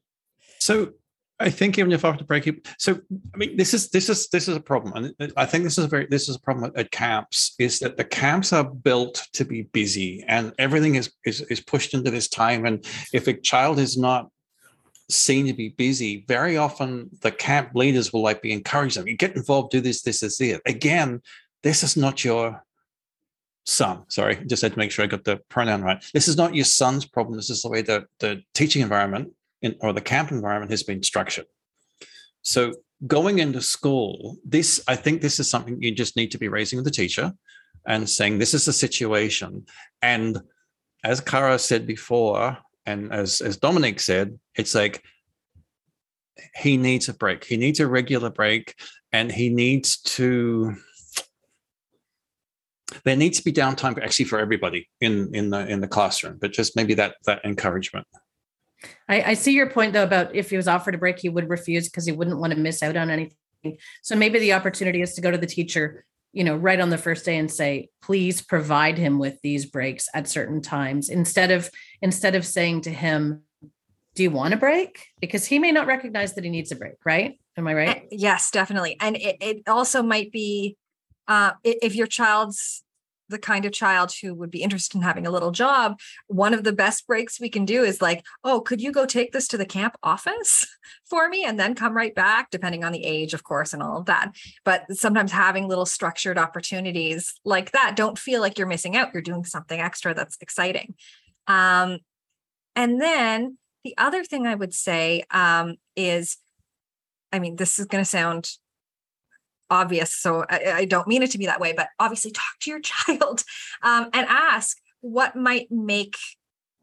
So I think even if I have to break it, so I mean, this is this is this is a problem, and I think this is a very this is a problem at, camps is that the camps are built to be busy, and everything is is is pushed into this time. And if a child is not seen to be busy, very often the camp leaders will like be encouraging them. You get involved, do this, this, this, it. Again, this is not your son. Sorry, just had to make sure I got the pronoun right. This is not your son's problem. This is the way the the teaching environment in, or the camp environment has been structured. So going into school, this I think this is something you just need to be raising with the teacher and saying this is the situation. And as Kara said before, and as as Dominique said, it's like he needs a break. He needs a regular break, and he needs to. There needs to be downtime actually for everybody in in the in the classroom, but just maybe that that encouragement. I, I see your point though about if he was offered a break, he would refuse because he wouldn't want to miss out on anything. So maybe the opportunity is to go to the teacher, you know, right on the first day and say, please provide him with these breaks at certain times instead of instead of saying to him, do you want a break? Because he may not recognize that he needs a break, right? Am I right? Eh, yes, definitely. And it, it also might be uh, if your child's the kind of child who would be interested in having a little job, one of the best breaks we can do is like, oh, could you go take this to the camp office for me and then come right back, depending on the age, of course, and all of that. But sometimes having little structured opportunities like that don't feel like you're missing out. You're doing something extra that's exciting. Um, and then the other thing I would say um, is, I mean, this is going to sound obvious. So I, I, don't mean it to be that way, but obviously talk to your child um, and ask what might make,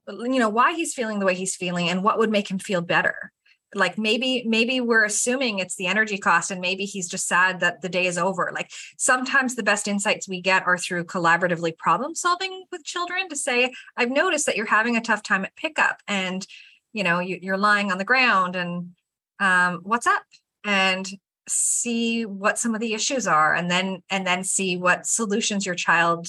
you know, why he's feeling the way he's feeling and what would make him feel better. Like maybe, maybe we're assuming it's the energy cost and maybe he's just sad that the day is over. Like sometimes the best insights we get are through collaboratively problem solving with children to say, I've noticed that you're having a tough time at pickup and, you know, you, you're lying on the ground and um, what's up? And see what some of the issues are and then and then see what solutions your child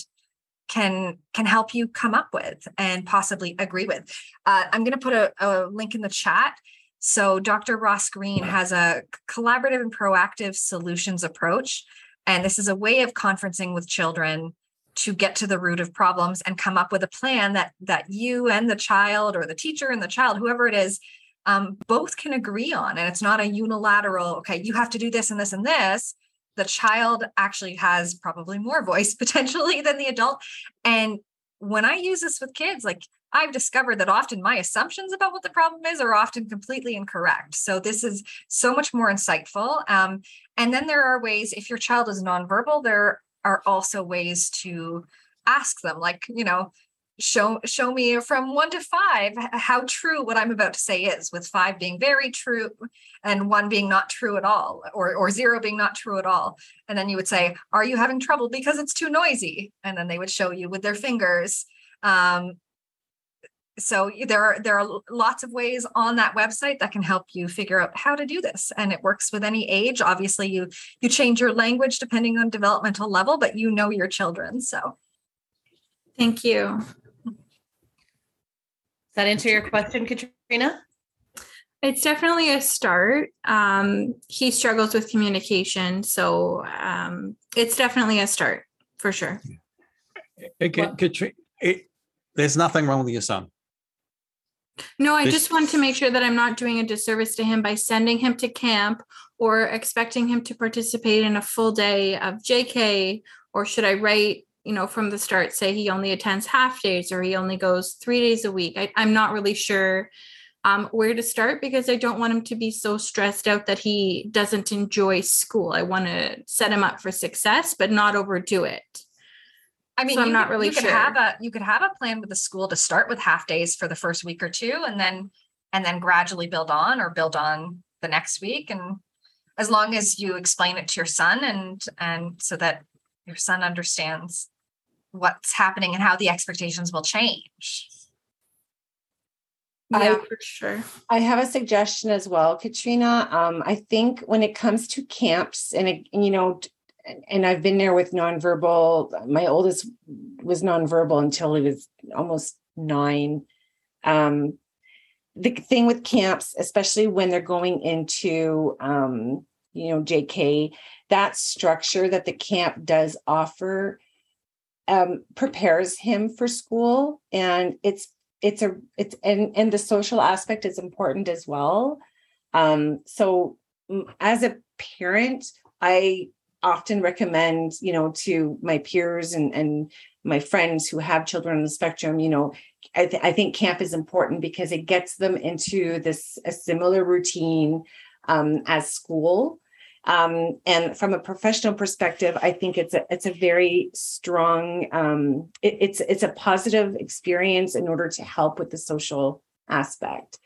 can can help you come up with and possibly agree with. Uh, i'm going to put a, a link in the chat. So dr ross Greene has a collaborative and proactive solutions approach. And this is a way of conferencing with children to get to the root of problems and come up with a plan that that you and the child or the teacher and the child whoever it is um, both can agree on. And it's not a unilateral, okay, you have to do this and this and this. The child actually has probably more voice potentially than the adult. And when I use this with kids, like I've discovered that often my assumptions about what the problem is are often completely incorrect. So this is so much more insightful. Um, and then there are ways, if your child is nonverbal, there are also ways to ask them, like, you know, show show me from one to five how true what i'm about to say is with five being very true and one being not true at all or or zero being not true at all. And then you would say are you having trouble because it's too noisy? And then they would show you with their fingers. Um, so there are there are lots of ways on that website that can help you figure out how to do this and it works with any age. Obviously you you change your language depending on developmental level but you know your children so. Thank you that answer your question, Katrina? It's definitely a start. Um, he struggles with communication, so um, it's definitely a start for sure. Again, Katrina, it, there's nothing wrong with your son. No, I This- just want to make sure that I'm not doing a disservice to him by sending him to camp or expecting him to participate in a full day of JK. Or should I write, you know, from the start, say he only attends half days or he only goes three days a week? I, I'm not really sure um, where to start because I don't want him to be so stressed out that he doesn't enjoy school. I want to set him up for success, but not overdo it. I mean, So I'm not could, really you could have a you could have a plan with the school to start with half days for the first week or two, and then and then gradually build on or build on the next week. And as long as you explain it to your son and and so that your son understands what's happening and how the expectations will change. I- Yeah, for sure. I have a suggestion as well, Katrina. Um, I think when it comes to camps, and, it, you know, and I've been there with nonverbal. My oldest was nonverbal until he was almost nine. Um, the thing with camps, especially when they're going into, um, you know, JK, that structure that the camp does offer um, prepares him for school, and it's it's a it's and and the social aspect is important as well. Um so mm, as a parent i often recommend you know to my peers and and my friends who have children on the spectrum you know i, th- I think camp is important because it gets them into this a similar routine um, as school um, and from a professional perspective, I think it's a it's a very strong um, it- it's it's a positive experience in order to help with the social aspect.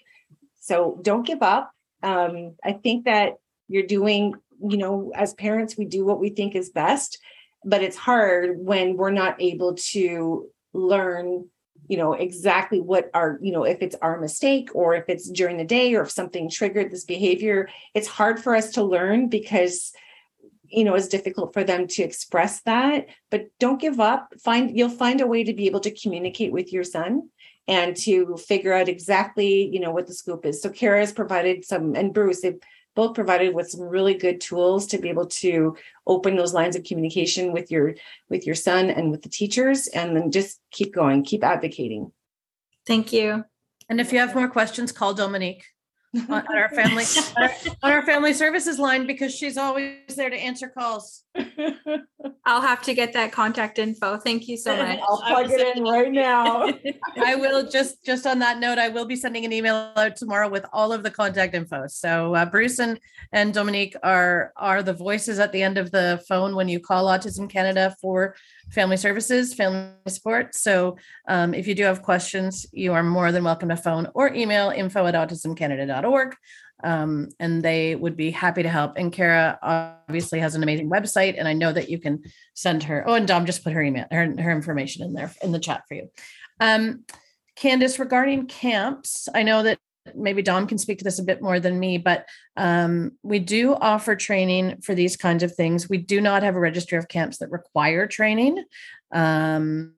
So don't give up. Um, I think that you're doing, you know, as parents, we do what we think is best, but it's hard when we're not able to learn you know exactly what our you know if it's our mistake or if it's during the day or if something triggered this behavior it's hard for us to learn because you know it's difficult for them to express that. But don't give up. Find you'll find a way to be able to communicate with your son and to figure out exactly you know what the scope is. So kara has provided some and bruce they've both provided with some really good tools to be able to open those lines of communication with your with your son and with the teachers and then just keep going keep advocating Thank you. And if you have more questions, call Dominique on on our family on our- on our family services line because she's always there to answer calls. I'll have to get that contact info. Thank you so much. i'll plug it in right now I will just just on that note, I will be sending an email out tomorrow with all of the contact info. So uh, Bruce and, and Dominique are are the voices at the end of the phone when you call Autism Canada for family services, family support. So um, if you do have questions, you are more than welcome to phone or email info at autismcanada.org. Um, and they would be happy to help. And Kara obviously has an amazing website, and I know that you can send her. Oh, and Dom just put her email, her, her information in there in the chat for you. Um, Candace, regarding camps, I know that maybe Dom can speak to this a bit more than me, but um, we do offer training for these kinds of things. We do not have a registry of camps that require training. Um,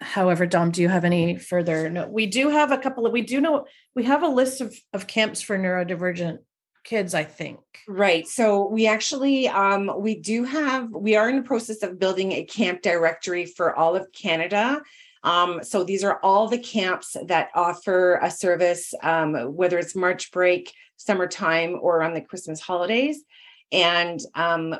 however, Dom, do you have any further? No, we do have a couple of, we do know, we have a list of, of camps for neurodivergent kids, I think. Right. So we actually um we do have we are in the process of building a camp directory for all of Canada. Um, so these are all the camps that offer a service, um, whether it's March break, summertime, or on the Christmas holidays. And um,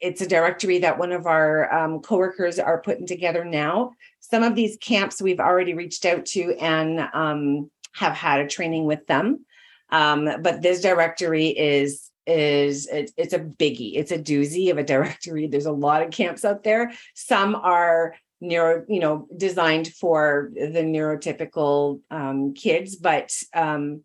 it's a directory that one of our um, coworkers are putting together now. Some of these camps we've already reached out to and um, have had a training with them. Um, but this directory is is it, it's a biggie. It's a doozy of a directory. There's a lot of camps out there. Some are neuro, you know, designed for the neurotypical um, kids, but um,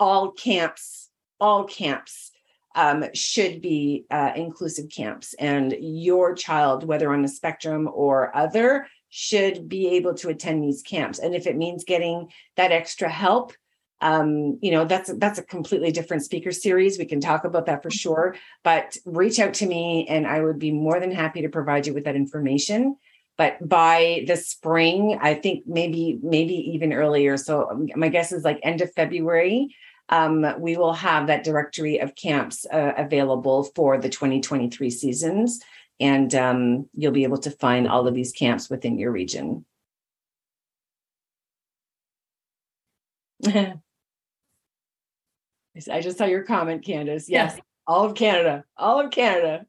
all camps, all camps um, should be uh, inclusive camps, and your child, whether on the spectrum or other, should be able to attend these camps. And if it means getting that extra help, um, you know, that's that's a completely different speaker series. We can talk about that for sure. But reach out to me, and I would be more than happy to provide you with that information. But by the spring, I think maybe maybe even earlier. So um, my guess is like end of February. Um, we will have that directory of camps uh, available for the 2023 seasons, and um, you'll be able to find all of these camps within your region. I just saw your comment, Candace. Yes, yes. All of Canada, all of Canada.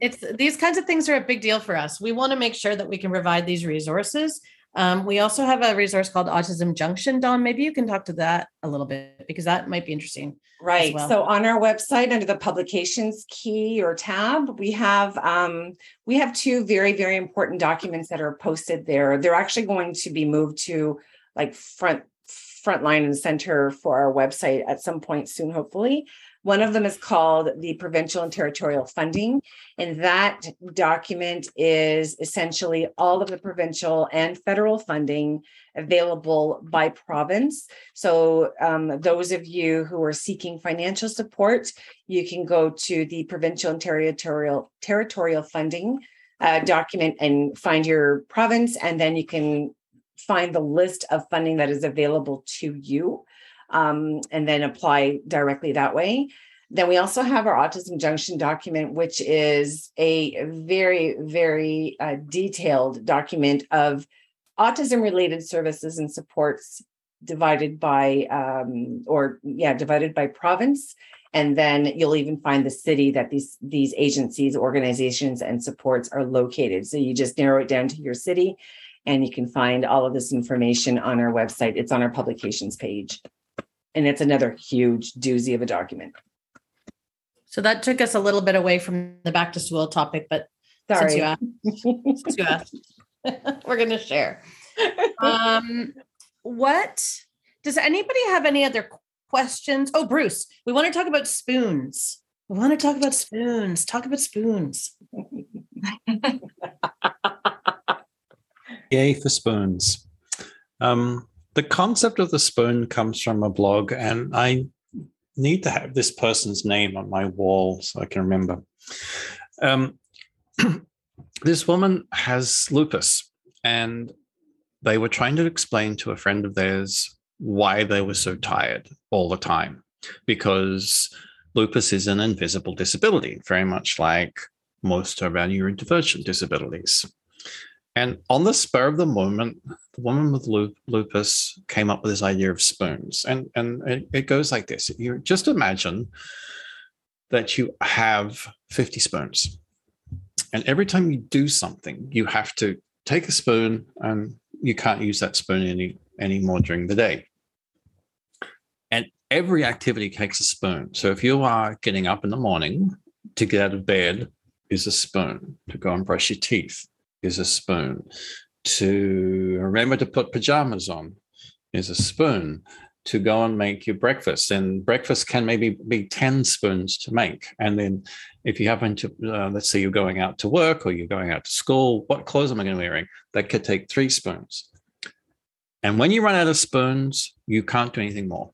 it's these kinds of things are a big deal for us. We want to make sure that we can provide these resources. Um, we also have a resource called Autism Junction. Dom, maybe you can talk to that a little bit because that might be interesting. Right. Well. So on our website, under the publications key or tab, we have um, we have two very very important documents that are posted there. They're actually going to be moved to like front front line and center for our website at some point soon, hopefully. One of them is called the provincial and territorial funding. And that document is essentially all of the provincial and federal funding available by province. So, um, those of you who are seeking financial support, you can go to the provincial and territorial, territorial funding uh, document and find your province, and then you can find the list of funding that is available to you um, and then apply directly that way. Then we also have our Autism Junction document, which is a very, very uh, detailed document of autism related services and supports divided by, um, or yeah, divided by province. And then you'll even find the city that these these agencies, organizations, and supports are located. So you just narrow it down to your city, and you can find all of this information on our website. It's on our publications page. And it's another huge doozy of a document. So that took us a little bit away from the back to school topic, but Sorry. since you asked, since you asked we're going to share. Um, what does anybody have any other questions? Oh, Bruce, we want to talk about spoons. We want to talk about spoons. Talk about spoons. Yay for spoons. Um, the concept of the spoon comes from a blog, and I need to have this person's name on my wall so I can remember. Um, this woman has lupus, and they were trying to explain to a friend of theirs why they were so tired all the time because lupus is an invisible disability, very much like most of our neurodivergent disabilities. And on the spur of the moment, the woman with lupus came up with this idea of spoons. And, and it, it goes like this you just imagine that you have 50 spoons. And every time you do something, you have to take a spoon and you can't use that spoon any anymore during the day. And every activity takes a spoon. So if you are getting up in the morning to get out of bed, is a spoon to go and brush your teeth is a spoon. To remember to put pajamas on is a spoon. To go and make your breakfast, and breakfast can maybe be 10 spoons to make. And then, if you happen to, uh, let's say you're going out to work or you're going out to school, what clothes am I going to be wearing? That could take three spoons. And when you run out of spoons, you can't do anything more.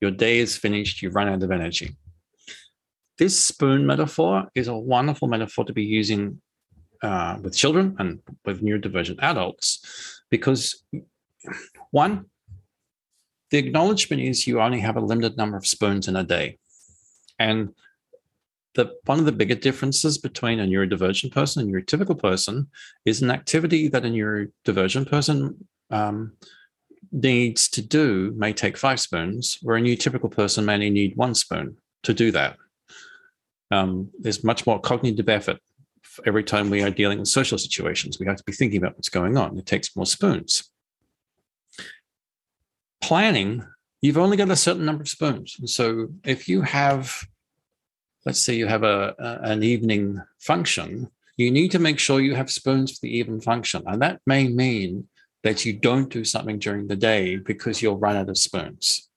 Your day is finished, you've run out of energy. This spoon metaphor is a wonderful metaphor to be using uh, with children and with neurodivergent adults because one the acknowledgement is you only have a limited number of spoons in a day and the one of the bigger differences between a neurodivergent person and your typical person is an activity that a neurodivergent person um, needs to do may take five spoons, where a neurotypical person may only need one spoon to do that. Um, there's much more cognitive effort every time we are dealing with social situations. We have to be thinking about what's going on. It takes more spoons. Planning, you've only got a certain number of spoons. And so if you have, let's say you have a, a an evening function, you need to make sure you have spoons for the evening function. And that may mean that you don't do something during the day because you'll run out of spoons.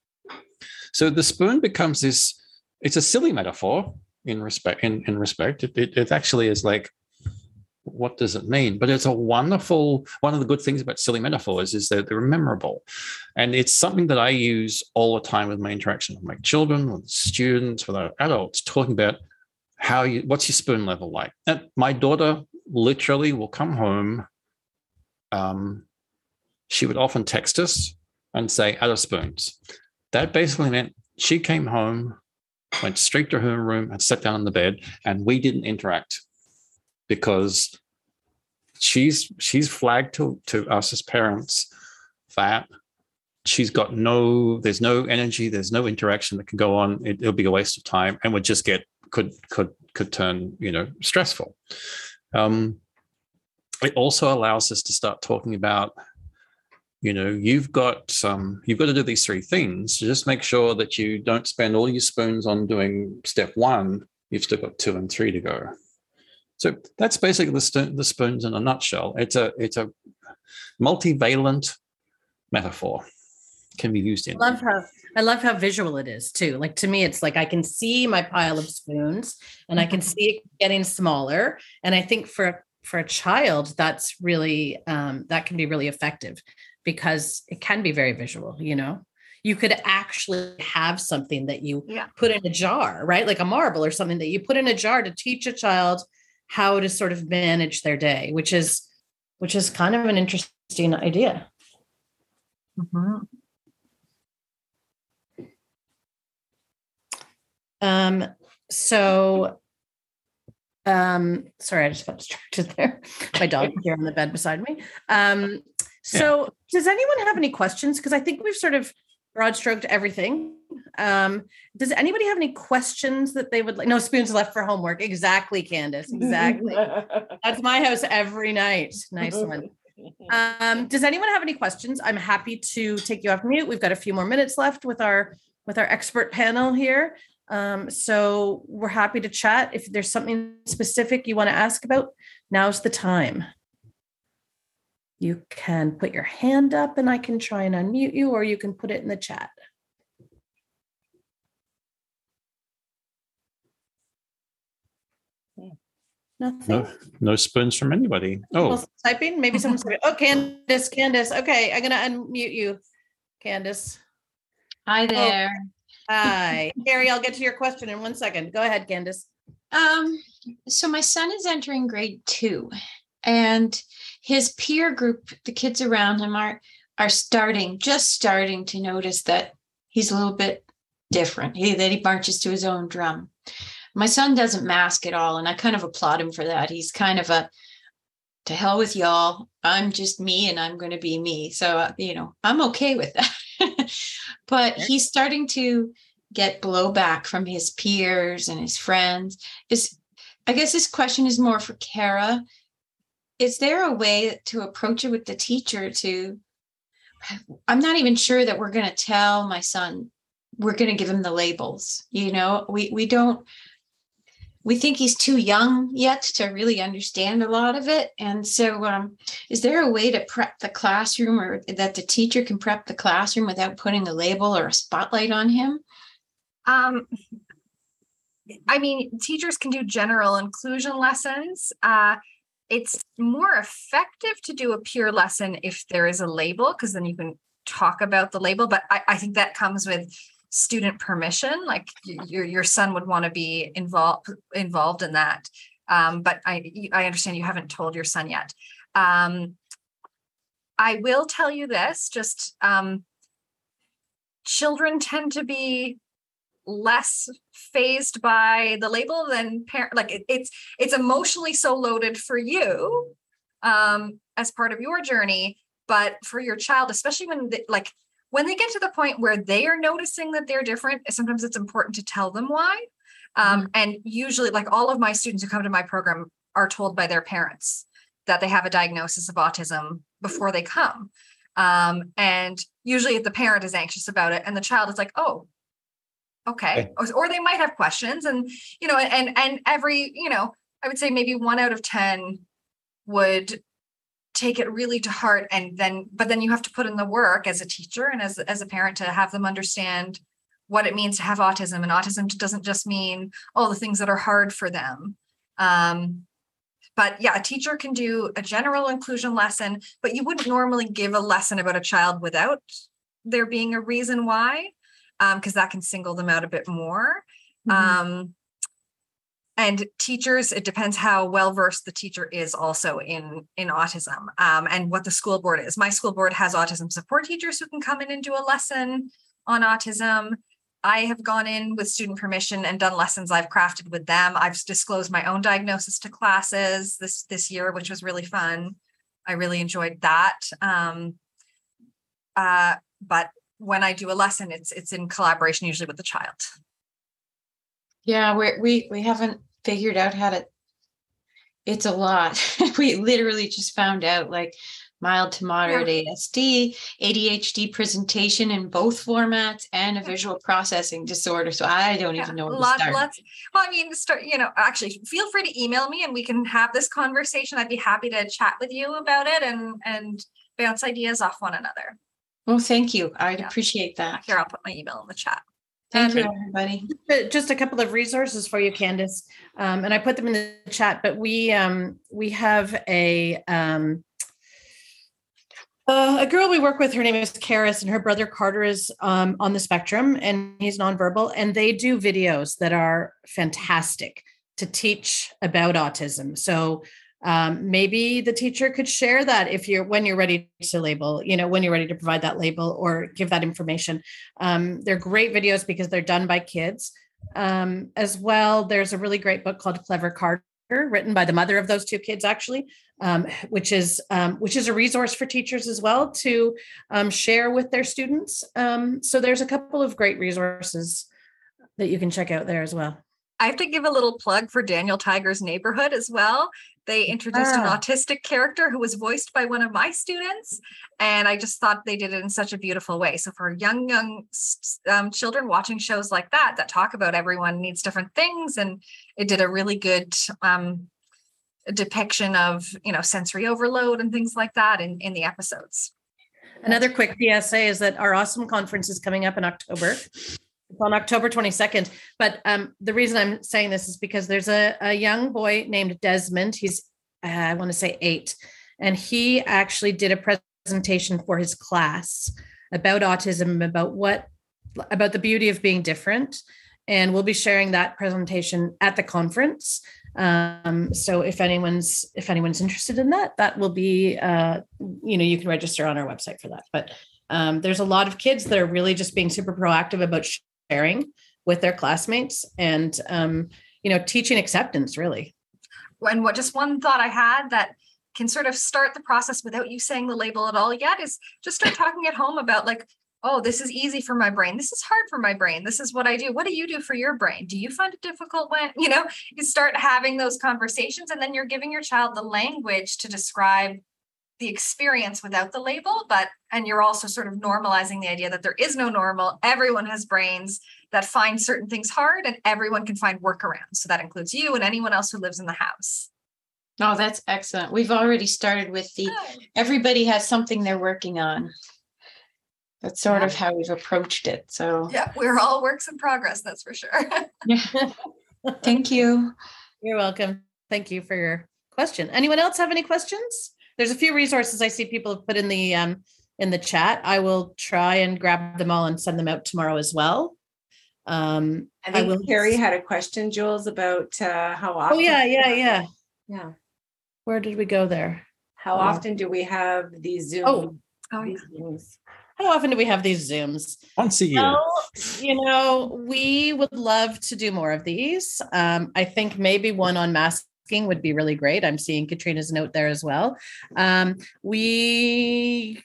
So the spoon becomes this, it's a silly metaphor, in respect in, in respect it, it, it actually is like what does it mean? But it's a wonderful one of the good things about silly metaphors is that they're memorable. And it's something that i use all the time with my interaction with my children with students with our adults talking about how you what's your spoon level like? And my daughter literally will come home um, she would often text us and say, out of spoons. That basically meant she came home, went straight to her room and sat down on the bed, and we didn't interact because she's she's flagged to, to us as parents that she's got no there's no energy there's no interaction that can go on. It, will be a waste of time and would just get could could could turn you know stressful. Um, it also allows us to start talking about you know you've got um, you've got to do these three things. Just make sure that you don't spend all your spoons on doing step one. You've still got two and three to go. So that's basically the, st- the spoons in a nutshell. It's a it's a multivalent metaphor. Can be used in I love how I love how visual it is too. Like to me, it's like I can see my pile of spoons and I can see it getting smaller. And I think for for a child, that's really um, that can be really effective because it can be very visual, you know. You could actually have something that you Yeah. put in a jar, right? Like a marble or something that you put in a jar to teach a child how to sort of manage their day, which is which is kind of an interesting idea. Mhm. Um, so um sorry, I just got distracted there. My dog here on the bed beside me. Um, so does anyone have any questions? Because I think we've sort of broad stroked everything. Um, does anybody have any questions that they would like? No spoons left for homework. Exactly, Candace. Exactly. That's my house every night. Nice one. Um, does anyone have any questions? I'm happy to take you off mute. We've got a few more minutes left with our with our expert panel here. Um, so we're happy to chat. If there's something specific you want to ask about, now's the time. You can put your hand up and I can try and unmute you, or you can put it in the chat. Nothing. no no spoons from anybody oh Well, typing. Maybe someone's typing. Oh, Candace, Candace. Okay, I'm gonna unmute you, Candace. Hi there. Hi, Gary. I'll get to your question in one second. Go ahead, Candace. Um, so my son is entering grade two, and his peer group, the kids around him, are are starting, just starting to notice that he's a little bit different. He that he marches to his own drum. My son doesn't mask at all, and I kind of applaud him for that. He's kind of a to hell with y'all. I'm just me, and I'm going to be me. So uh, you know, I'm okay with that. but he's starting to get blowback from his peers and his friends. Is I guess this question is more for Kara. Is there a way to approach it with the teacher to I'm not even sure that we're going to tell my son we're going to give him the labels. You know, we we don't we think he's too young yet to really understand a lot of it. And so um, is there a way to prep the classroom or that the teacher can prep the classroom without putting a label or a spotlight on him? Um, I mean, teachers can do general inclusion lessons. Uh, it's more effective to do a peer lesson if there is a label, because then you can talk about the label. But I, I think that comes with student permission. Like your your son would want to be involved involved in that. Um, but I I understand you haven't told your son yet. Um, I will tell you this: just um, children tend to be less fazed by the label than parent like it, it's it's emotionally so loaded for you um as part of your journey but for your child especially when they, like when they get to the point where they are noticing that they're different sometimes it's important to tell them why um and usually like all of my students who come to my program are told by their parents that they have a diagnosis of autism before they come um and usually if the parent is anxious about it and the child is like oh okay. Or, or they might have questions and you know and and every you know i would say maybe one out of ten would take it really to heart and then but then you have to put in the work as a teacher and as as a parent to have them understand what it means to have autism. And autism doesn't just mean all the things that are hard for them. Um but yeah a teacher can do a general inclusion lesson but you wouldn't normally give a lesson about a child without there being a reason why because that can single them out a bit more. Mhm. um and teachers it depends how well versed the teacher is also in in autism um, and what the school board is. My school board has autism support teachers who can come in and do a lesson on autism. I have gone in with student permission and done lessons. I've crafted with them. I've disclosed my own diagnosis to classes this this year which was really fun. I really enjoyed that um, uh, but when i do a lesson it's it's in collaboration usually with the child Yeah, we we we haven't figured out how to. It's a lot. we literally just found out like mild to moderate ASD, ADHD presentation in both formats, and a visual processing disorder. So I don't Yeah, even know where to start. lots. Well, I mean, start. You know, actually, feel free to email me, and we can have this conversation. I'd be happy to chat with you about it and and bounce ideas off one another. Well, thank you. I'd Yeah. appreciate that. Here, I'll put my email in the chat. Thank you, everybody. Just a couple of resources for you candace um, and i put them in the chat but we um, we have a um, uh, a girl we work with her name is Karis and her brother carter is um, on the spectrum and he's nonverbal and they do videos that are fantastic to teach about autism so um, maybe the teacher could share that if you're when you're ready to label you know when you're ready to provide that label or give that information um, they're great videos because they're done by kids um, as well. There's a really great book called Clever Carter, written by the mother of those two kids, actually, um, which is um, which is a resource for teachers as well to um, share with their students. So there's a couple of great resources that you can check out there as well. I have to give a little plug for Daniel Tiger's Neighborhood as well. They introduced an autistic character who was voiced by one of my students, and I just thought they did it in such a beautiful way. So for young young um, children watching shows like that that talk about everyone needs different things, and it did a really good um, depiction of you know sensory overload and things like that in in the episodes. Another quick PSA is that our awesome conference is coming up in October. It's on October 22nd. But um, the reason I'm saying this is because there's a, a young boy named Desmond. He's, uh, I want to say eight. And he actually did a presentation for his class about autism, about what, about the beauty of being different. And we'll be sharing that presentation at the conference. Um, so if anyone's if anyone's interested in that, that will be uh, you know you can register on our website for that. But um, there's a lot of kids that are really just being super proactive about sharing with their classmates and um, you know teaching acceptance really. and what just one thought I had that can sort of start the process without you saying the label at all yet is just start talking at home about like, oh, this is easy for my brain. This is hard for my brain. This is what I do. What do you do for your brain? Do you find it difficult when, you know, you start having those conversations and then you're giving your child the language to describe the experience without the label, but and you're also sort of normalizing the idea that there is no normal. Everyone has brains that find certain things hard and everyone can find workarounds. So that includes you and anyone else who lives in the house. Oh, that's excellent. We've already started with the everybody has something they're working on. That's sort of how we've approached it. So Yeah, we're all works in progress, that's for sure. yeah. Thank you. You're welcome. Thank you for your question. Anyone else have any questions? There's a few resources I see people have put in the um, in the chat. I will try and grab them all and send them out tomorrow as well. Um, I I think will- Carrie had a question, Jules, about uh, how often. oh yeah, yeah, yeah. Yeah. Where did we go there? How Oh. often do we have these Zoom? Oh. Oh, yeah. Zooms? How often do we have these Zooms? Once a year. Well, you know, we would love to do more of these. Um, I think maybe one on masking would be really great. I'm seeing Katrina's note there as well. Um, we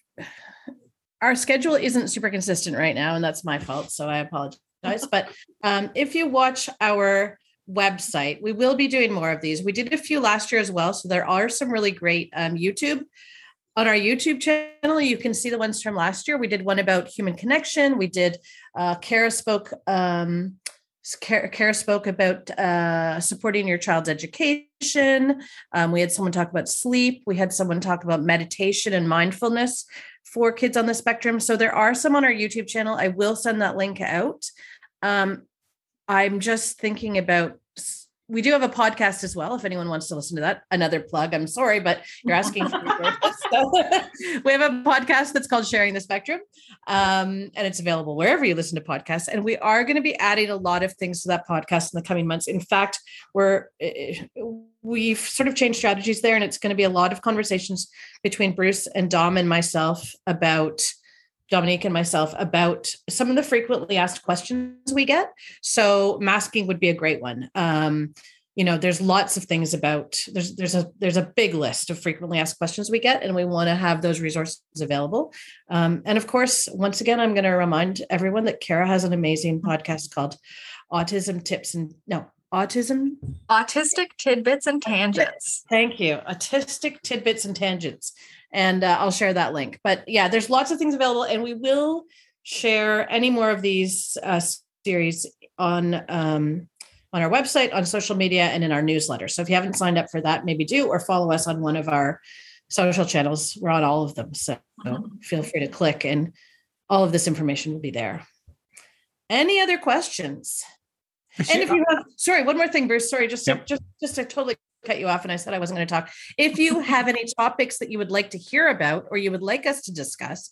our schedule isn't super consistent right now, and that's my fault. So I apologize. But um, if you watch our website, we will be doing more of these. We did a few last year as well. So there are some really great um, YouTube on our YouTube channel, you can see the ones from last year. We did one about human connection. We did uh, Kara spoke. Um, Kara, spoke about uh, supporting your child's education. Um, we had someone talk about sleep. We had someone talk about meditation and mindfulness for kids on the spectrum. So there are some on our YouTube channel. I will send that link out. Um, I'm just thinking about we do have a podcast as well. If anyone wants to listen to that, another plug. I'm sorry, but you're asking for so, we have a podcast that's called Sharing the Spectrum, um, and it's available wherever you listen to podcasts. And we are going to be adding a lot of things to that podcast in the coming months. In fact, we're eh, we've sort of changed strategies there, and it's going to be a lot of conversations between Bruce and Dom and myself about Dominique and myself about some of the frequently asked questions we get. So masking would be a great one. Um, you know, there's lots of things about there's there's a there's a big list of frequently asked questions we get, and we want to have those resources available. Um, and of course, once again, I'm going to remind everyone that Kara has an amazing podcast called Autism Tips and no Autism Autistic tidbits and tangents. Thank you. Autistic tidbits and tangents and uh, I'll share that link. But yeah, there's lots of things available, and we will share any more of these uh, series on um, on our website, on social media, and in our newsletter. So if you haven't signed up for that, maybe do, or follow us on one of our social channels. We're on all of them, so mm-hmm. feel free to click, and all of this information will be there. Any other questions? And if you have, sorry, one more thing, Bruce. Sorry, just yep. just just to totally cut you off and I said I wasn't going to talk. If you have any topics that you would like to hear about or you would like us to discuss,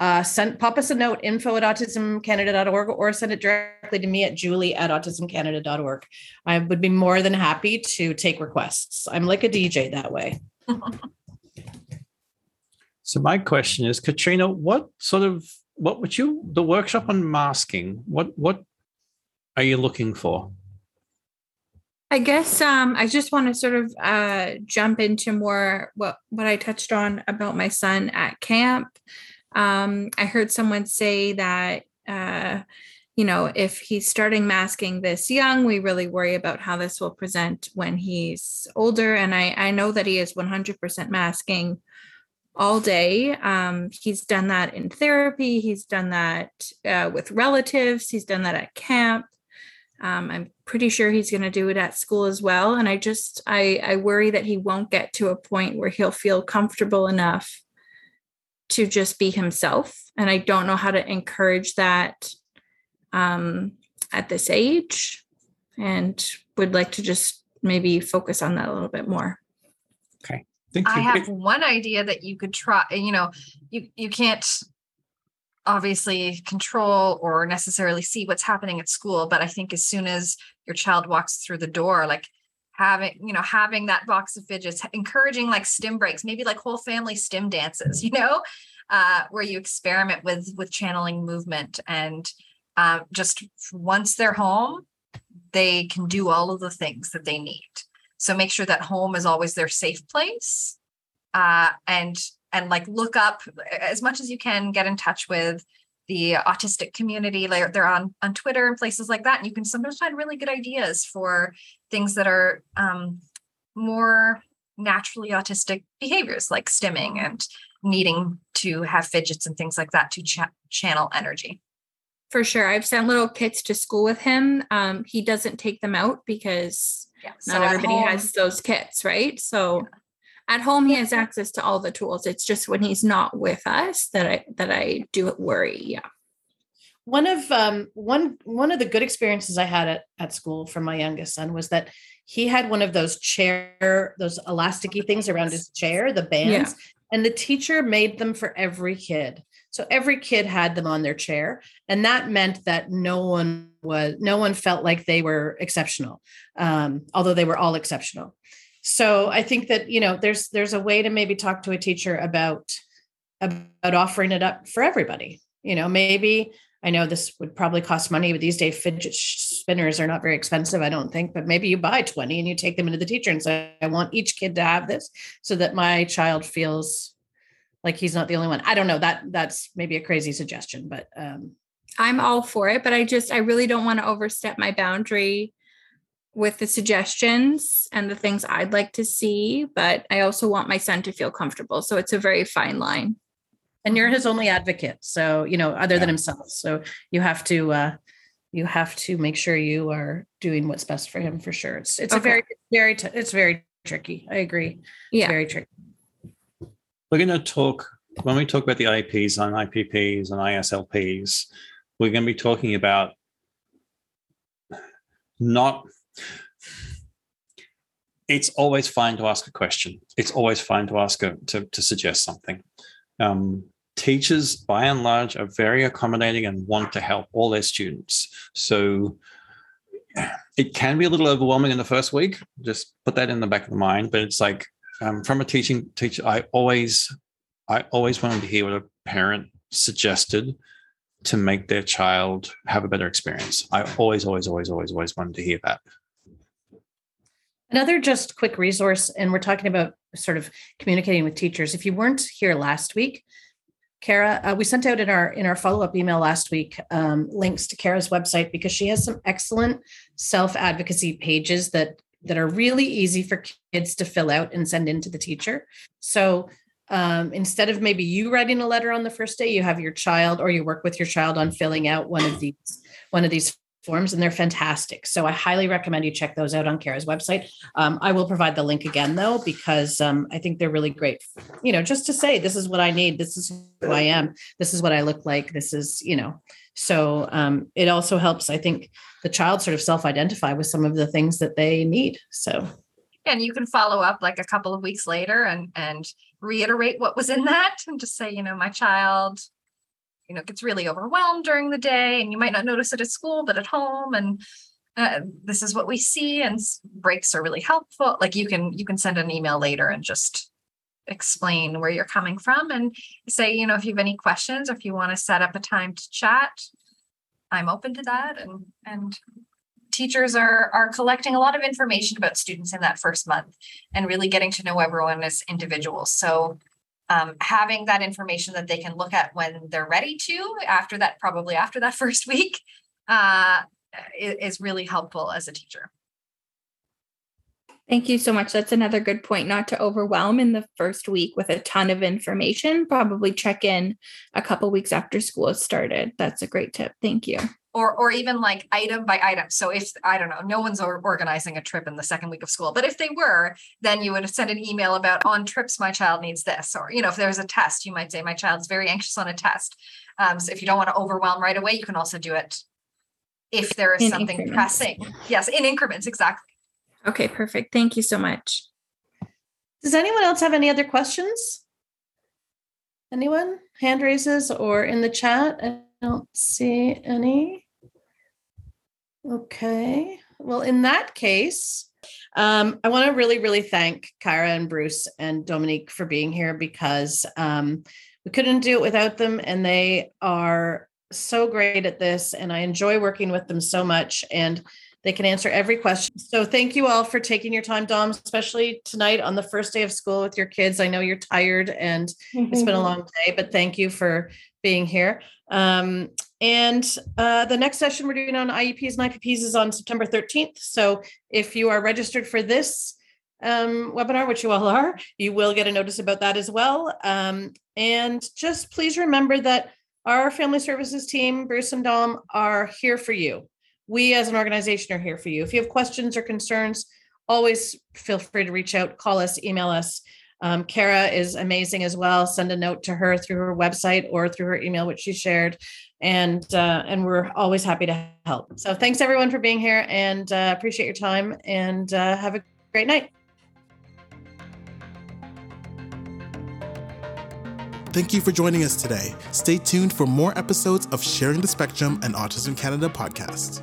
uh, send pop us a note info at autismcanada.org or send it directly to me at julie at autismcanada.org. I would be more than happy to take requests. I'm like a DJ that way. so my question is, Katrina, what sort of what would you the workshop on masking? What what are you looking for? I guess um, I just want to sort of uh, jump into more what what I touched on about my son at camp. Um, I heard someone say that uh, you know if he's starting masking this young, we really worry about how this will present when he's older. And I I know that he is 100% masking all day. Um, he's done that in therapy. He's done that uh, with relatives. He's done that at camp. Um, I'm pretty sure he's going to do it at school as well. And I just, I, I worry that he won't get to a point where he'll feel comfortable enough to just be himself. And I don't know how to encourage that um, at this age and would like to just maybe focus on that a little bit more. Okay. thank you. I have one idea that you could try, you know, you, you can't obviously control or necessarily see what's happening at school but i think as soon as your child walks through the door like having you know having that box of fidgets encouraging like stim breaks maybe like whole family stim dances you know? Uh, where you experiment with with channeling movement and uh, just once they're home they can do all of the things that they need. So make sure that home is always their safe place uh, and and like look up as much as you can get in touch with the autistic community they're on on twitter and places like that and you can sometimes find really good ideas for things that are um, more naturally autistic behaviors like stimming and needing to have fidgets and things like that to ch- channel energy. For sure. I've sent little kits to school with him. Um, he doesn't take them out because yeah, so not everybody home, has those kits right? So yeah at home he has access to all the tools. It's just when he's not with us that i that i do worry yeah. One of um one one of the good experiences i had at, at school for my youngest son was that he had one of those chair those elasticy things around his chair the bands yeah. and the teacher made them for every kid. So every kid had them on their chair and that meant that no one was no one felt like they were exceptional um, although they were all exceptional so i think that you know there's there's a way to maybe talk to a teacher about about offering it up for everybody. You know maybe i know this would probably cost money but these days fidget spinners are not very expensive i don't think but maybe you buy 20 and you take them into the teacher and say i want each kid to have this so that my child feels like he's not the only one. I don't know that that's maybe a crazy suggestion but um. I'm all for it but i just i really don't want to overstep my boundary with the suggestions and the things I'd like to see, but I also want my son to feel comfortable. So it's a very fine line. And you're his only advocate. So, you know, other yeah. than himself. So you have to uh you have to make sure you are doing what's best for him for sure. It's it's okay. a very very t- it's very tricky. I agree. Yeah. It's very tricky. We're going to talk when we talk about the IEPs and IPPs and ISLPs, we're going to be talking about not it's always fine to ask a question. It's always fine to ask a, to, to suggest something. Um, teachers, by and large, are very accommodating and want to help all their students. So it can be a little overwhelming in the first week. Just put that in the back of the mind. But it's like um, from a teaching teacher, I always, I always wanted to hear what a parent suggested to make their child have a better experience. I always, always, always, always, always wanted to hear that. Another just quick resource, and we're talking about sort of communicating with teachers. If you weren't here last week, Kara, uh, we sent out in our in our follow up email last week um, links to Kara's website because she has some excellent self advocacy pages that that are really easy for kids to fill out and send in to the teacher. So um, instead of maybe you writing a letter on the first day, you have your child or you work with your child on filling out one of these one of these forms and they're fantastic. So I highly recommend you check those out on Kara's website. Um, I will provide the link again though, because um, I think they're really great, you know, just to say, this is what I need. This is who I am. This is what I look like. This is, you know, so um, it also helps, I think the child sort of self-identify with some of the things that they need. So. And you can follow up like a couple of weeks later and, and reiterate what was in that and just say, you know, my child you know gets really overwhelmed during the day and you might not notice it at school but at home and uh, this is what we see and breaks are really helpful. Like you can you can send an email later and just explain where you're coming from and say you know if you have any questions or if you want to set up a time to chat i'm open to that and and teachers are are collecting a lot of information about students in that first month and really getting to know everyone as individuals. So um, having that information that they can look at when they're ready to after that probably after that first week uh, is, really helpful as a teacher Thank you so much. That's another good point. Not to overwhelm in the first week with a ton of information. Probably check in a couple weeks after school has started. That's a great tip. Thank you or or even like item by item. So if i don't know no one's organizing a trip in the second week of school but if they were then you would send an email about on trips my child needs this or you know if there's a test you might say my child's very anxious on a test. Um, so if you don't want to overwhelm right away you can also do it if there is in something increments. pressing. Yes in increments exactly. Okay perfect. Thank you so much. Does anyone else have any other questions? Anyone? Hand raises or in the chat? I don't see any Okay. Well, in that case, um, I want to really, really thank Kara and Bruce and Dominique for being here because um, we couldn't do it without them. And they are so great at this. And I enjoy working with them so much. And they can answer every question. So thank you all for taking your time, Dom, especially tonight on the first day of school with your kids. I know you're tired and mm-hmm. it's been a long day, but thank you for being here. Um, and uh, the next session we're doing on IEPs and IPPs is on September 13th. So if you are registered for this um, webinar, which you all are, you will get a notice about that as well. Um, and just please remember that our family services team, Bruce and Dom, are here for you. We as an organization are here for you. If you have questions or concerns, always feel free to reach out, call us, email us. Um, Kara is amazing as well. Send a note to her through her website or through her email, which she shared and uh, and we're always happy to help. So thanks everyone for being here, and uh, appreciate your time, and uh, have a great night. Thank you for joining us today. Stay tuned for more episodes of Sharing the Spectrum and Autism Canada podcast.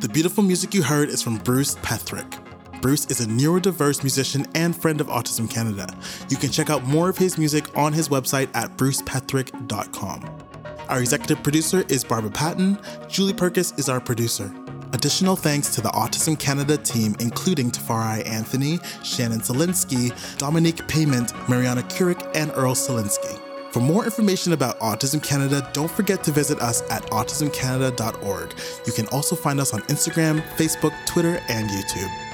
The beautiful music you heard is from Bruce Petherick. Bruce is a neurodiverse musician and friend of Autism Canada. You can check out more of his music on his website at brucepetherick.com. Our executive producer is Barbara Patton. Julie Perkis is our producer. Additional thanks to the Autism Canada team, including Tafari Anthony, Shannon Zelinsky, Dominique Payment, Mariana Kurik, and Earl Selinsky. For more information about Autism Canada, don't forget to visit us at autismcanada.org. You can also find us on Instagram, Facebook, Twitter, and YouTube.